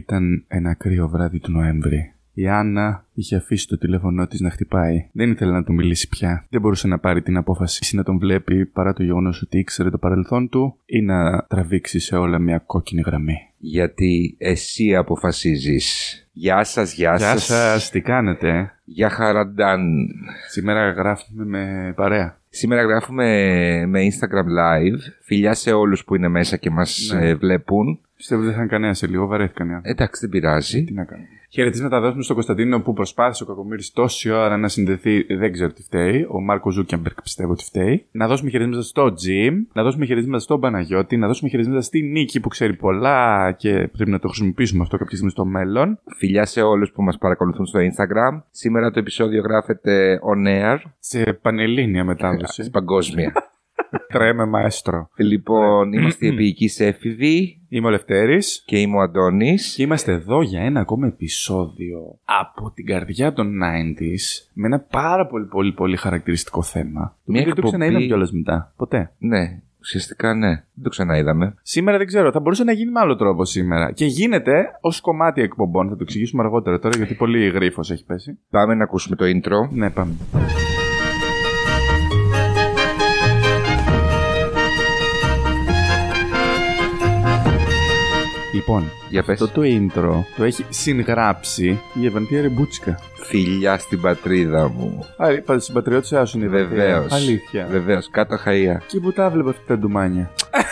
Ήταν ένα κρύο βράδυ του Νοέμβρη. Η Άννα είχε αφήσει το τηλέφωνό της να χτυπάει. Δεν ήθελε να του μιλήσει πια. Δεν μπορούσε να πάρει την απόφαση να τον βλέπει παρά το γεγονός ότι ήξερε το παρελθόν του ή να τραβήξει σε όλα μια κόκκινη γραμμή. Γιατί εσύ αποφασίζεις. Γεια σας, γεια, Γεια σας. σας, τι κάνετε; Γεια χαραντάν. Σήμερα γράφουμε με παρέα. Σήμερα γράφουμε με Instagram Live. Φιλιά σε όλους που είναι μέσα και μας Ναι. ε, βλέπουν. Πιστεύω δεν θα είναι κανένα σε λίγο, βαρέθηκαν οι άνθρωποι. Εντάξει, δεν πειράζει. Τι να κάνουμε. Χαιρετίσματα να τα δώσουμε στον Κωνσταντίνο που προσπάθησε ο Κακομοίρης τόση ώρα να συνδεθεί. Δεν ξέρω τι φταίει. Ο Μαρκ Ζούκερμπεργκ πιστεύω ότι φταίει. Να δώσουμε χαιρετίσματα στο Jim. Να δώσουμε χαιρετίσματα στον Παναγιώτη. Να δώσουμε χαιρετίσματα στη Νίκη που ξέρει πολλά και πρέπει να το χρησιμοποιήσουμε αυτό κάποια στιγμή στο μέλλον. Φιλιά σε όλους που μας παρακολουθούν στο Instagram. Σήμερα το επεισόδιο γράφεται on air. Σε πανελλήνια Στην μετάδοση. παγκόσμια. Τρέμε μαέστρο. λοιπόν, είμαστε οι επίοικοι έφηβοι Είμαι ο Λευτέρης. και είμαι ο Αντώνης. Και είμαστε εδώ για ένα ακόμα επεισόδιο από την καρδιά των 90s με ένα πάρα πολύ πολύ πολύ χαρακτηριστικό θέμα. Το Μια οποίο δεν το εκπομπή- ξαναείδαμε κιόλας μετά. Ποτέ. Ναι, ουσιαστικά ναι. Δεν το ξαναείδαμε. Σήμερα δεν ξέρω, θα μπορούσε να γίνει με άλλο τρόπο σήμερα. Και γίνεται ως κομμάτι εκπομπών. Θα το εξηγήσουμε αργότερα τώρα γιατί πολύ γρήφος έχει πέσει. Πάμε να ακούσουμε το intro. Ναι, πάμε. Λοιπόν, Για πες. αυτό το intro το έχει συγγράψει η Ευαντία Ρεμπούτσικα. Φιλιά στην πατρίδα μου. Άρα, πα- συμπατριώτησά σου είναι η Ευαντία. Βεβαίως. Αλήθεια. Βεβαίως, κάτω χαΐα. Και που τα βλέπω αυτά τα ντουμάνια.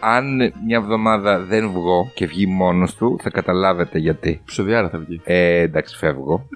Αν μια εβδομάδα δεν βγω και βγει μόνος του, θα καταλάβετε γιατί. Ψωδιάρα θα βγει. Ε, εντάξει, φεύγω.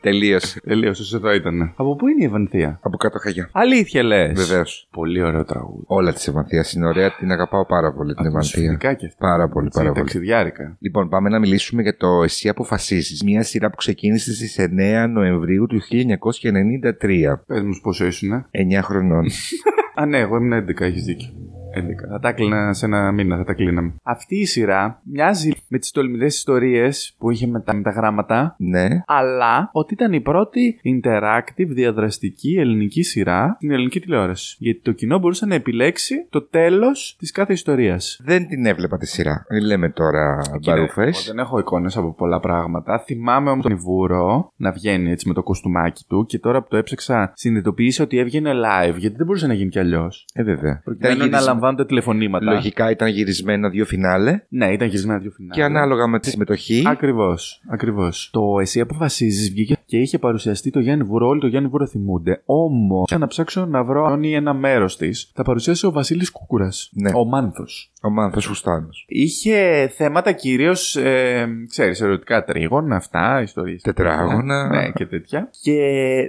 Τελείωσε. Τελείωσε, εδώ ήταν. Από πού είναι η Ευανθία; Από κάτω χαγιά. Αλήθεια λες. Βεβαίως. Πολύ ωραίο τραγούδι. Όλα της Ευανθίας είναι ωραία. Την αγαπάω πάρα πολύ την Ευανθία. Ατμοσφαιρικά και αυτά. Πάρα πολύ, Έτσι, πάρα πολύ. Ταξιδιάρικα. Λοιπόν, πάμε να μιλήσουμε για το Εσύ Αποφασίζεις. Μια σειρά που ξεκίνησε στις 9 Νοεμβρίου του 1993. Πες μου πόσο ήσουν. 9 χρονών. Α, ναι, εγώ ήμουν 11, έχεις δίκιο. 11. Θα τα κλείνα σε ένα μήνα, θα τα κλείναμε. Αυτή η σειρά μοιάζει με τις τολμηρές ιστορίες που είχε με τα, με τα γράμματα, ναι. αλλά ότι ήταν η πρώτη interactive διαδραστική ελληνική σειρά στην ελληνική τηλεόραση. Γιατί το κοινό μπορούσε να επιλέξει το τέλος της κάθε ιστορίας. Δεν την έβλεπα τη σειρά. Μην λέμε τώρα μπαρούφε. Εγώ δεν έχω εικόνες από πολλά πράγματα. Θυμάμαι όμως τον Ιβούρο να βγαίνει έτσι με το κοστούμάκι του και τώρα που το έψαξα συνειδητοποίησα ότι έβγαινε live γιατί δεν μπορούσε να γίνει κι αλλιώς. Ε, βέβαια. Προκειμένου να γυρισ- λαμβάνουν τα τηλεφωνήματα. Λογικά ήταν γυρισμένα δύο φινάλε Ναι, ήταν γυρισμένα δύο φινάλε. και ανάλογα με τη συμμετοχή. Ακριβώς. Ακριβώς. Το Εσύ αποφασίζεις βγήκε και είχε παρουσιαστεί το Γιάννη Βούρο. Όλοι το Γιάννη Βούρο θυμούνται. Όμως, για να ψάξω να βρω αν είναι ένα μέρος της, θα παρουσίασε ο Βασίλης Κούκουρας. Ναι. Ο Μάνθος. Ο Μάνθος Φουστάνος. Είχε θέματα κυρίως, ε, ξέρεις, ερωτικά τρίγωνα, αυτά, ιστορίες. Τετράγωνα. Ναι, και τέτοια. Και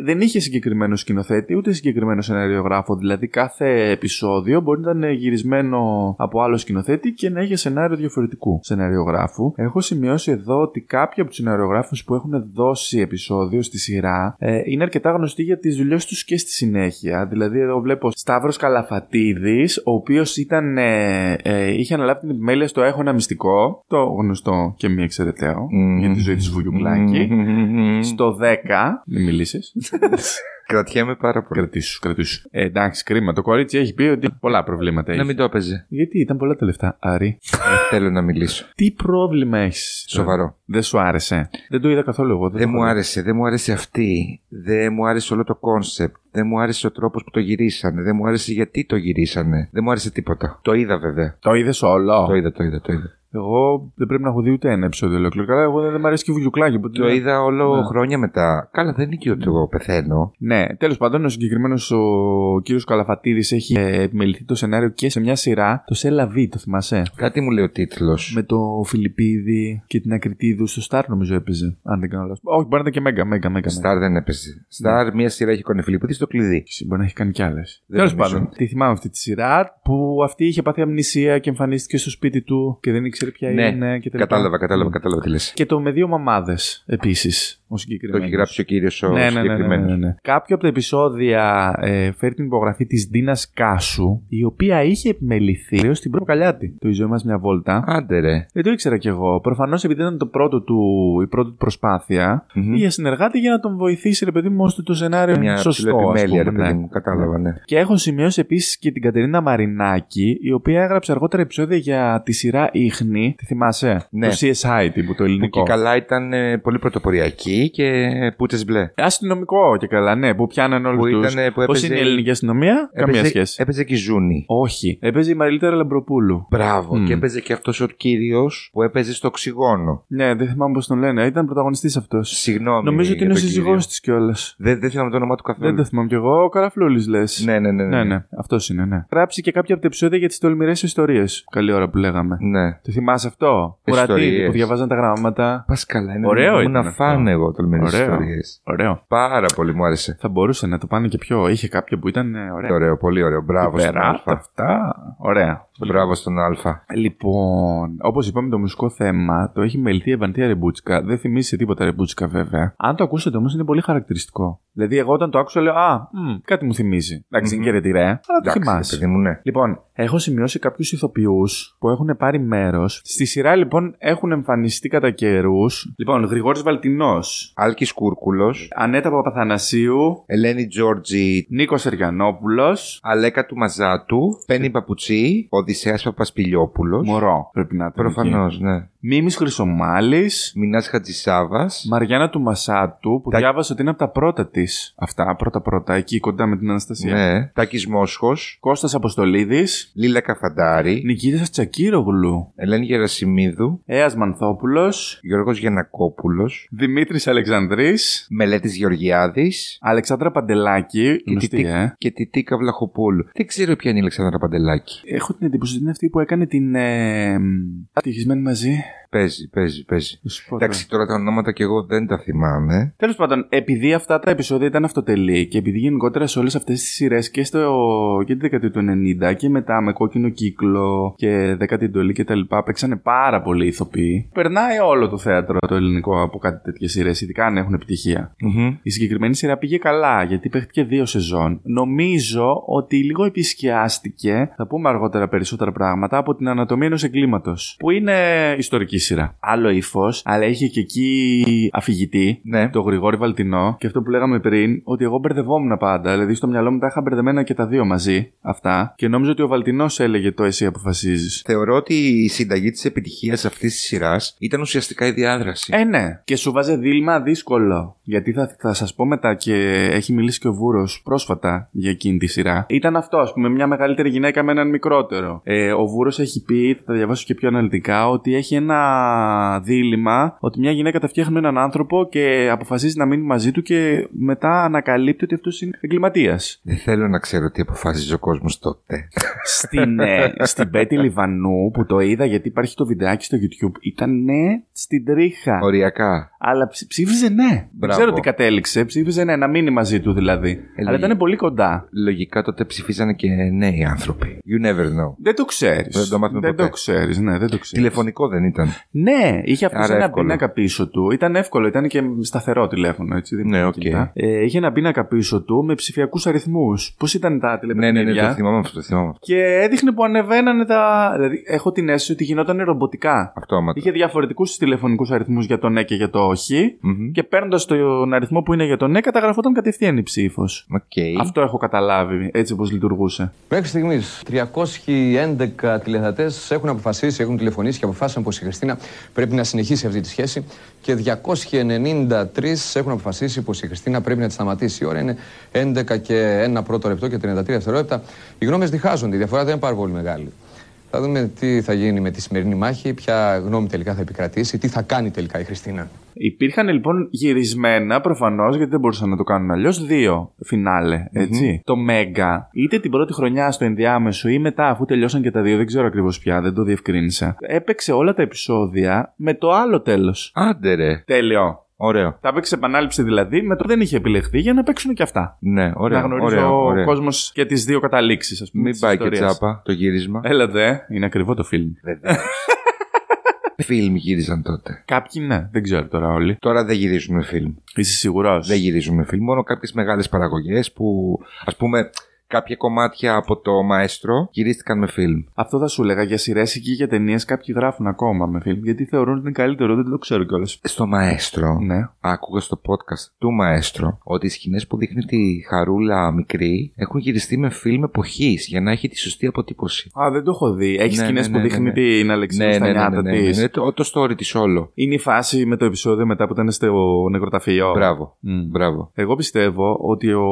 δεν είχε συγκεκριμένο σκηνοθέτη, ούτε συγκεκριμένο σεναριογράφο. Δηλαδή, κάθε επεισόδιο μπορεί να ήταν γυρισμένο από άλλο σκηνοθέτη και να είχε σενάριο διαφορετικού σεναριογράφου. Έχω σημειώσει εδώ ότι κάποιοι από τους σεναριογράφους που έχουν δώσει επεισόδιο στη σειρά ε, είναι αρκετά γνωστοί για τις δουλειές τους και στη συνέχεια. Δηλαδή, εδώ βλέπω Σταύρος Καλαφατίδης, ο οποίος ήταν. Ε, ε, είχε αναλάβει την επιμέλεια στο Έχω ένα μυστικό, το γνωστό και μη εξαιρεταίο, Μμμ. για τη ζωή της Βουγιουκλάκη. Μμμ. Στο 10. Μην μιλήσεις. Κρατιέμαι πάρα πολύ. κρατήσου, κρατήσου. Ε, εντάξει, κρίμα. Το κορίτσι έχει πει ότι πολλά προβλήματα Να έχει. μην το έπαιζε. Γιατί ήταν πολλά τα λεφτά. Άρη, Ε, Θέλω να μιλήσω. τι πρόβλημα έχεις. Σοβαρό. Δεν σου άρεσε; Δεν το είδα καθόλου εγώ. Δεν το μου έχω δει. άρεσε, δεν μου άρεσε αυτή. Δεν μου άρεσε όλο το κόνσεπτ. Δεν μου άρεσε ο τρόπος που το γυρίσανε. Δεν μου άρεσε γιατί το γυρίσανε. Δεν μου άρεσε τίποτα. Το είδα βέβαια. Το είδες όλο; Το είδα, το είδα, το είδα. Εγώ δεν πρέπει να έχω δει ούτε ένα επεισόδιο ολόκληρο. Καλά, εγώ δεν, δεν μ' αρέσει και η Βουγιουκλάκη. οπότε Το δεν- είδα όλο Ναι. χρόνια μετά. Καλά, δεν είναι και ότι εγώ πεθαίνω. Ναι, τέλος πάντων, ο συγκεκριμένος ο κύριος Καλαφατίδης έχει ε, επιμεληθεί το σενάριο και σε μια σειρά. Το Σέλα το θυμάσαι; Κάτι μου λέει ο τίτλος. Με το Φιλιππίδη και την Ακριτίδου στο Σταρ, νομίζω έπαιζε. Αν δεν κάνω λάθος. Όχι, μπορεί να ήταν και Μέγκα, Μέγκα, Μέγκα. Σταρ δεν έπαιζε. Σταρ, μία σειρά έχει κονεφιλίππουδη στο κλειδί. Μέγκα. Μπορεί να έχει κάνει κι άλλες. Δεν Τέλος νομίζω. πάντων, τη θυμάμαι αυτή τη σειρά που αυτή είχε πάθει αμνησία και εμφανίστηκε στο σπίτι του και δεν ήξερε ποια Ναι, είναι. Και τελικά- Κατάλαβα, κατάλαβα, Mm. κατάλαβα τι λες. Και το με δύο μαμάδες επίσης. Ο Το συγκεκριμένο. έχει γράψει ο κύριος ο ναι, ναι, ναι, ναι, συγκεκριμένο. ναι, ναι. Κάποιο από τα επεισόδια ε, φέρει την υπογραφή της Ντίνας Κάσου, η οποία είχε επιμεληθεί ω την πρώτη Καλιάτη. Το η ζωή μας μια βόλτα. Άντε ρε. Δεν το ήξερα κι εγώ. Προφανώς επειδή ήταν το πρώτο του, η πρώτη του προσπάθεια, Μμμ. είχε συνεργάτη για να τον βοηθήσει, ρε παιδί μου, ώστε το σενάριο Μια σωστό. ας ψηλοεπιμέλεια, ρε πούμε, παιδί ναι. μου. Κατάλαβα, ναι. Και έχω σημειώσει επίσης και την Κατερίνα Μαρινάκη, η οποία έγραψε αργότερα επεισόδια για τη σειρά Ίχνη τέχνη, τη θυμάσαι; Ναι. Το CSI τύπου, το Που ελληνικό. και καλά ήταν ε, πολύ πρωτοποριακή και πούτες μπλε. Αστυνομικό και καλά, ναι, που πιάνανε όλους Που τους. ήτανε- που Πώς έπαιζε- είναι η ελληνική αστυνομία, καμία Έπαιζε- σχέση. Έπαιζε και η Ζούνη. Όχι. Έπαιζε η Μαριλίτερα Λαμπροπούλου. Μπράβο. Μμ. Και έπαιζε και αυτός ο κύριος που έπαιζε στο οξυγόνο. Ναι, δεν θυμάμαι πώς τον λένε. Ήταν πρωταγωνιστής αυτός. Συγγνώμη. Νομίζω ότι είναι ο για τον σύζυγός κύριο. της κιόλας. Δεν, δεν θυμάμαι το όνομά του καθόλου. Δεν το θυμάμαι κι εγώ. Ο Καραφλούλης λες. Ναι, ναι, ναι. ναι, ναι. Αυτός είναι, ναι. Γράψει και κάποια από τα επεισόδια για τις τολμηρές ιστορίες. Καλή ώρα που λέγαμε. ναι. Το θυμάσαι αυτό; Κουρατίδη Ιστορίες. που διαβάζαν τα γράμματα. Πας καλά, είναι Ωραίο Ήμουν ήταν να αυτό. φάνε εγώ τολμηρές Ωραίο. ιστορίες. Ωραίο. Πάρα πολύ μου άρεσε. Θα μπορούσε να το πάνε και πιο. Είχε κάποιο που ήταν ε, ωραία. Ωραίο, πολύ ωραίο. Μπράβο στον Πέρα, Α. αυτά. Ωραία. Μπράβο στον Α. Λοιπόν, όπως είπαμε, το μουσικό θέμα το έχει μελθεί η Ευαντία Ρεμπούτσικα. Δεν θυμίζει τίποτα Ρεμπούτσικα, βέβαια. Αν το ακούσετε όμως, είναι πολύ χαρακτηριστικό. Δηλαδή, εγώ όταν το άκουσα, λέω Α, μ, κάτι μου θυμίζει. Εντάξει, είναι και ρετυρέ, αλλά το Εντάξει, θυμάσαι. παιδί μου, ναι. Λοιπόν, έχω σημειώσει κάποιους ηθοποιούς που έχουν πάρει μέρος. Στη σειρά, λοιπόν, έχουν εμφανιστεί κατά καιρούς. Λοιπόν, Γρηγόρης Βαλτινός, Άλκης Κούρκουλος, Ανέτα Παπαθανασίου, Ελένη Τζόρτζη, Νίκος Εριανόπουλο. Αλέκα του Μαζάτου, Πέννη Παπουτσί, Οδυσσέας Παπασπιλιόπουλο. Μωρό, πρέπει να ήταν. Προφανώς, εκεί. ναι. Μίμης Χρυσομάλης. Μινάς Χατζησάβας. Μαριάννα του Μασάτου, που Τα- διάβασα ότι είναι από τα πρώτα της. Αυτά, πρώτα-πρώτα, εκεί κοντά με την Αναστασία. Ναι. Τάκης Μόσχος. Κώστας Αποστολίδης. Λίλα Καφαντάρη. Νικήτας Τσακύρογλου. Ελένη Γερασιμίδου. Έας Μανθόπουλος. Γιώργος Γιανακόπουλος. Δημήτρης Αλεξανδρής. Μελέτης Γεωργιάδης. Αλεξάνδρα Παντελάκη. Και Γνωστή, τη, ε. και τη Τίκα Βλαχοπούλου. Δεν ξέρω ποια είναι η Αλεξάνδρα Παντελάκη. Έχω την εντύπωση ότι είναι αυτή που έκανε την. Ε, Ατυχισμένη μαζί. there. Παίζει, παίζει, παίζει. Θα σου πω τώρα. Εντάξει, τώρα τα ονόματα και εγώ δεν τα θυμάμαι. Τέλος πάντων, επειδή αυτά τα επεισόδια ήταν αυτοτελή και επειδή γενικότερα σε όλες αυτές τις σειρές και, στο, και τη δεκαετία του 90 και μετά με κόκκινο κύκλο και δέκατη εντολή και τα λοιπά παίξανε πάρα πολλοί ηθοποιοί. Περνάει όλο το θέατρο το ελληνικό από κάτι τέτοιες σειρές, ειδικά αν έχουν επιτυχία. Η συγκεκριμένη σειρά πήγε καλά γιατί παίχτηκε δύο σεζόν. Νομίζω ότι λίγο επισκιάστηκε, θα πούμε αργότερα περισσότερα πράγματα, από την ανατομία ενός εγκλήματος. Που είναι ιστορική σειρά. Άλλο ύφος, αλλά είχε και εκεί αφηγητή, Ναι. το Γρηγόρη Βαλτινό. Και αυτό που λέγαμε πριν, ότι εγώ μπερδευόμουν πάντα. Δηλαδή στο μυαλό μου τα είχα μπερδεμένα και τα δύο μαζί αυτά. Και νόμιζα ότι ο Βαλτινός έλεγε το εσύ αποφασίζεις. Θεωρώ ότι η συνταγή της επιτυχίας αυτής της σειράς ήταν ουσιαστικά η διάδραση. Ε, ναι. Και σου βάζε δίλημα δύσκολο. Γιατί θα, θα σας πω μετά και έχει μιλήσει και ο Βούρος πρόσφατα για εκείνη τη σειρά. Ήταν αυτό, ας πούμε, μια μεγαλύτερη γυναίκα με έναν μικρότερο. Ε, ο Βούρος έχει πει, θα τα διαβάσω και πιο αναλυτικά, ότι έχει ένα δίλημμα ότι μια γυναίκα τα φτιάχνει με έναν άνθρωπο και αποφασίζει να μείνει μαζί του και μετά ανακαλύπτει ότι αυτός είναι εγκληματίας. Δεν θέλω να ξέρω τι αποφάσιζε ο κόσμος τότε. στην, ε, στην Μπέτυ Λιβανού που το είδα γιατί υπάρχει το βιντεάκι στο YouTube ήταν ναι στην τρίχα. Οριακά. Αλλά ψ- ψήφιζε ναι. Δεν Μπράβο. ξέρω τι κατέληξε. Ψήφιζε ναι, να μείνει μαζί του δηλαδή. Αλλά λέγε. ήταν πολύ κοντά. Λογικά τότε ψηφίζανε και νέοι άνθρωποι. You never know. Δεν το ξέρεις. Δεν το μάθουμε Δεν ποτέ. το ξέρεις, ναι, δεν το ξέρεις. Τηλεφωνικό δεν ήταν. Ναι, είχε αυτό Άρα ένα εύκολο. πίνακα πίσω του. Ήταν εύκολο, ήταν και σταθερό τηλέφωνο, έτσι. Δεν Ναι, ήταν οκ. κινητά. Ε, είχε ένα πίνακα πίσω του με ψηφιακούς αριθμούς. Πώς ήταν τα Ναι, τηλεπαιχνίδια. ναι, ναι, το θυμάμαι αυτό. Το θυμάμαι αυτό. Και έδειχνε που ανεβαίνανε τα. Δηλαδή, έχω την αίσθηση ότι γινόταν ρομποτικά. Αυτόματα. Είχε διαφορετικούς τηλεφωνικούς αριθμούς για το ναι και για το όχι. Μμμ. Και παίρνοντας τον αριθμό που είναι για το ναι, καταγραφόταν κατευθείαν η ψήφος. Οκ. Αυτό έχω καταλάβει έτσι όπως λειτουργούσε. Μέχρι στιγμής 311 τηλεθεατές έχουν αποφασίσει, έχουν τηλεφωνήσει και αποφάσισαν πως η Χριστίνα πρέπει να συνεχίσει αυτή τη σχέση και 293 έχουν αποφασίσει πως η Χριστίνα πρέπει να τη σταματήσει. Η ώρα είναι 11 και 1 πρώτο λεπτό και 33 δευτερόλεπτα. Οι γνώμες διχάζονται, η διαφορά δεν είναι πάρα πολύ μεγάλη. Θα δούμε τι θα γίνει με τη σημερινή μάχη, ποια γνώμη τελικά θα επικρατήσει, τι θα κάνει τελικά η Χριστίνα. Υπήρχαν λοιπόν γυρισμένα προφανώς, γιατί δεν μπορούσαν να το κάνουν αλλιώς, δύο φινάλε. Έτσι. Το Μέγκα, είτε την πρώτη χρονιά στο ενδιάμεσο ή μετά, αφού τελειώσαν και τα δύο, δεν ξέρω ακριβώς πια, δεν το διευκρίνησα. Έπαιξε όλα τα επεισόδια με το άλλο τέλος. Άντε ρε. Τέλειο. Ωραίο. Τα έπαιξε επανάληψη δηλαδή, με το δεν είχε επιλεχθεί για να παίξουν και αυτά. Ναι, ωραίο. να γνωρίζει ωραίο, ο ωραίο. κόσμος και τις δύο καταλήξεις, ας πούμε. Μην της πάει και ιστορίας. τσάπα το γύρισμα. Έλατε, είναι ακριβό το φιλμ. Βέβαια. Φιλμ γύριζαν τότε; Κάποιοι ναι, δεν ξέρω τώρα όλοι. Τώρα δεν γυρίζουμε φιλμ. Είσαι σίγουρος; Δεν γυρίζουμε φιλμ. Μόνο κάποιες μεγάλες παραγωγές που ας πούμε Κάποια κομμάτια από το Μαέστρο γυρίστηκαν με φιλμ. Αυτό θα σου έλεγα για σειρές ή και για ταινίες. Κάποιοι γράφουν ακόμα με φιλμ γιατί θεωρούν ότι είναι καλύτερο. Δεν το ξέρω κιόλας. Στο Μαέστρο, Ναι. άκουγα στο podcast του Μαέστρο ότι οι σκηνές που δείχνει τη χαρούλα μικρή έχουν γυριστεί με φιλμ εποχής για να έχει τη σωστή αποτύπωση. Α, δεν το έχω δει. Έχει Ναι, σκηνές ναι, που ναι, δείχνει ναι, ναι. την Αλεξίου στα νιάτα ναι, της. ναι. Το, το story της όλο. Είναι η φάση με το επεισόδιο μετά που ήταν στο νεκροταφείο. Μπράβο. Μμ. Μπράβο. Εγώ πιστεύω ότι ο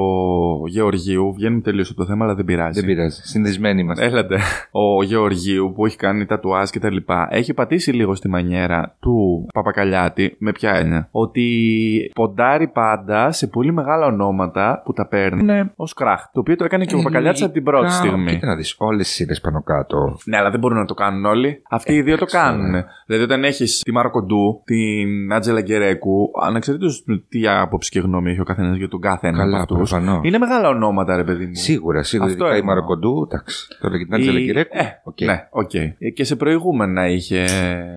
Γεωργίου βγαίνει τελείως από το θέμα, αλλά δεν πειράζει. Δεν πειράζει. Συνδεσμένοι είμαστε. Έλατε. Ο Γεωργίου που έχει κάνει τα τουάζ και τα λοιπά έχει πατήσει λίγο στη μανιέρα του Παπακαλιάτη με ποια έννοια; Ότι ποντάρει πάντα σε πολύ μεγάλα ονόματα που τα παίρνουν ως κράχ. Το οποίο το έκανε και ο Παπακαλιάτης από την πρώτη Κα- στιγμή. Κοίτα να δεις όλες τις σειρές πάνω κάτω. Ναι, αλλά δεν μπορούν να το κάνουν όλοι. Αυτοί οι δύο το εντάξει τώρα. κάνουν. Δηλαδή, όταν έχεις τη Μάρω Κοντού, την Άντζελα Γκερέκου, ανεξαρτήτως τι άποψη και γνώμη έχει ο καθένας για τον κάθε ένα Καλά, από αυτούς. προφανώς. Είναι μεγάλα ονόματα, ρε παιδί μου. Σίγουρα, σίγουρα. Αυτό Ειδικά η εννοώ. Μάρω Κοντού, εντάξει. Τώρα και την Άντζελα Η- Γκερέκου. Ε, οκ. Ναι, οκ. Ε, Και σε προηγούμενα είχε.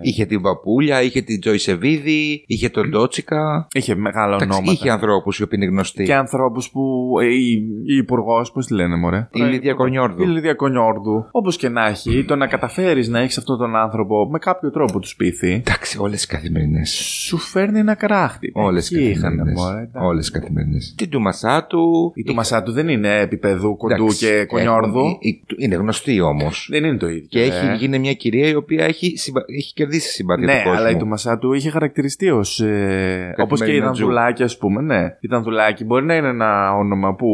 Είχε την Παπούλια, είχε την Τζόυς Ευείδη, είχε τον Τότσικα. Είχε μεγάλα Εντάξει, ονόματα. είχε ανθρώπους οι οποίοι είναι γνωστοί. Και ανθρώπους που. ε, η, η υπουργός, πώς τη λένε, Μωρέ; Η Λίδια Κονιόρδου. Η Λίδια Κονιόρδου. Όπως και να έχει, το να καταφέρεις να έχεις αυτόν τον άνθρωπο με κάποιο τρόπο του σπίτι, Εντάξει, όλες τι καθημερινές. σου φέρνει ένα κράχτη. Όλες Εκεί τι είχαν, καθημερινές. μωρέ, εντάξει. Όλες τι καθημερινές. Την του Μασάτου. Η του Μασάτου δεν είναι επίπεδου κοντού Εντάξει, και κονιόρδου. έχουν- η- η- Είναι γνωστή όμως. Δεν είναι το ίδιο. Και ε. έχει γίνει μια κυρία η οποία έχει, συμπα- έχει κερδίσει συμπάθεια Ναι, του κόσμου. αλλά η του Μασάτου είχε χαρακτηριστεί ως. Ε, Όπως και η Δανδουλάκη, ας πούμε. Ναι. Η Δανδουλάκη μπορεί να είναι ένα όνομα που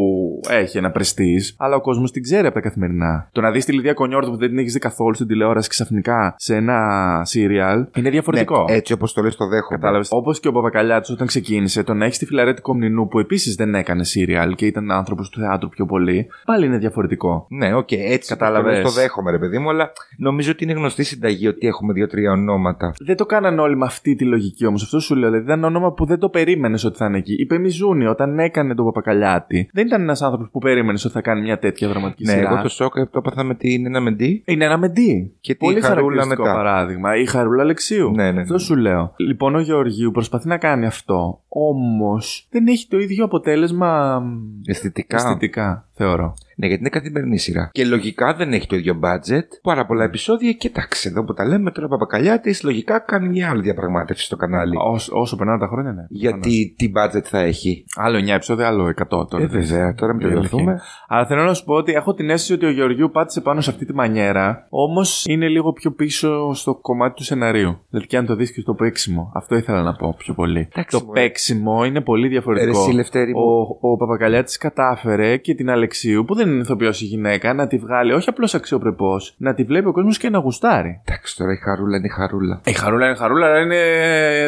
έχει ένα πρεστίζ, αλλά ο κόσμος την ξέρει από τα καθημερινά. Το να δεις τη Λυδία Κονιόρδου που δεν την έχεις δει καθόλου στην τηλεόραση ξαφνικά σε ένα σίριαλ είναι διαφορετικό. Ναι, έτσι όπως το λες, το δέχομαι. Κατάλαβες. Όπως και ο Παπακαλιάτη όταν ξεκίνησε, το να έχει τη Φιλαρέτη Κομνηνού που επίσης δεν έκανε σίριαλ και ήταν άνθρωπος του θεάτρου πιο πολύ, πάλι είναι διαφορετικό. Ναι, οκ, έτσι Κατάλαβες. το δέχομαι, ρε παιδί μου, αλλά νομίζω ότι είναι γνωστή συνταγή ότι έχουμε δύο-τρία ονόματα. Δεν το κάνανε όλοι με αυτή τη λογική όμως. Αυτό σου λέω. Δηλαδή ήταν όνομα που δεν το περίμενες ότι θα είναι εκεί. Η Πέμη Ζούνη όταν έκανε τον Παπακαλιάτη δεν ήταν ένας άνθρωπος που περίμενες ότι θα κάνει μια τέτοια δραματική Ναι, σειρά. εγώ το σοκ το έπαθα με την ένα μεντή. Είναι ένα μεντί. Και τη Πολύ Χαρούλα χαρακτηριστικό μετά. παράδειγμα. Η Χαρούλα Αλεξίου. Ναι, ναι, ναι. Αυτό σου λέω. Λοιπόν, ο Γεωργίου προσπαθεί να κάνει αυτό. Όμως δεν έχει το ίδιο αποτέλεσμα μ, Αισθητικά. αισθητικά, θεωρώ. Ναι, γιατί είναι καθημερινή σειρά. Και λογικά δεν έχει το ίδιο budget. Πάρα πολλά επεισόδια και εντάξει, εδώ που τα λέμε τώρα παπακαλιά τη, λογικά κάνει μια άλλη διαπραγμάτευση στο κανάλι. Όσο, όσο περνάνε τα χρόνια, ναι. Γιατί τι budget θα έχει; Άλλο 9 επεισόδια, άλλο 100 τώρα. Ε, βέβαια, τώρα μην Η αλήθεια. τρελαθούμε. Αλλά θέλω να σου πω ότι έχω την αίσθηση ότι ο Γεωργίου πάτησε πάνω σε αυτή τη μανιέρα, όμως είναι λίγο πιο πίσω στο κομμάτι του σεναρίου. Δηλαδή και αν το δεις και στο παίξιμο. Αυτό ήθελα να πω πιο πολύ. Εντάξει, το μωρέ. παίξιμο είναι πολύ διαφορετικό. Ρε, εσύ, Λευτέρη μου. ο ο Παπακαλιάτης κατάφερε και την Αλεξίου, που δεν είναι ηθοποιός η γυναίκα, να τη βγάλει όχι απλώς αξιοπρεπώς, να τη βλέπει ο κόσμος και να γουστάρει. Εντάξει, τώρα η χαρούλα είναι η χαρούλα. Η χαρούλα είναι χαρούλα, αλλά είναι...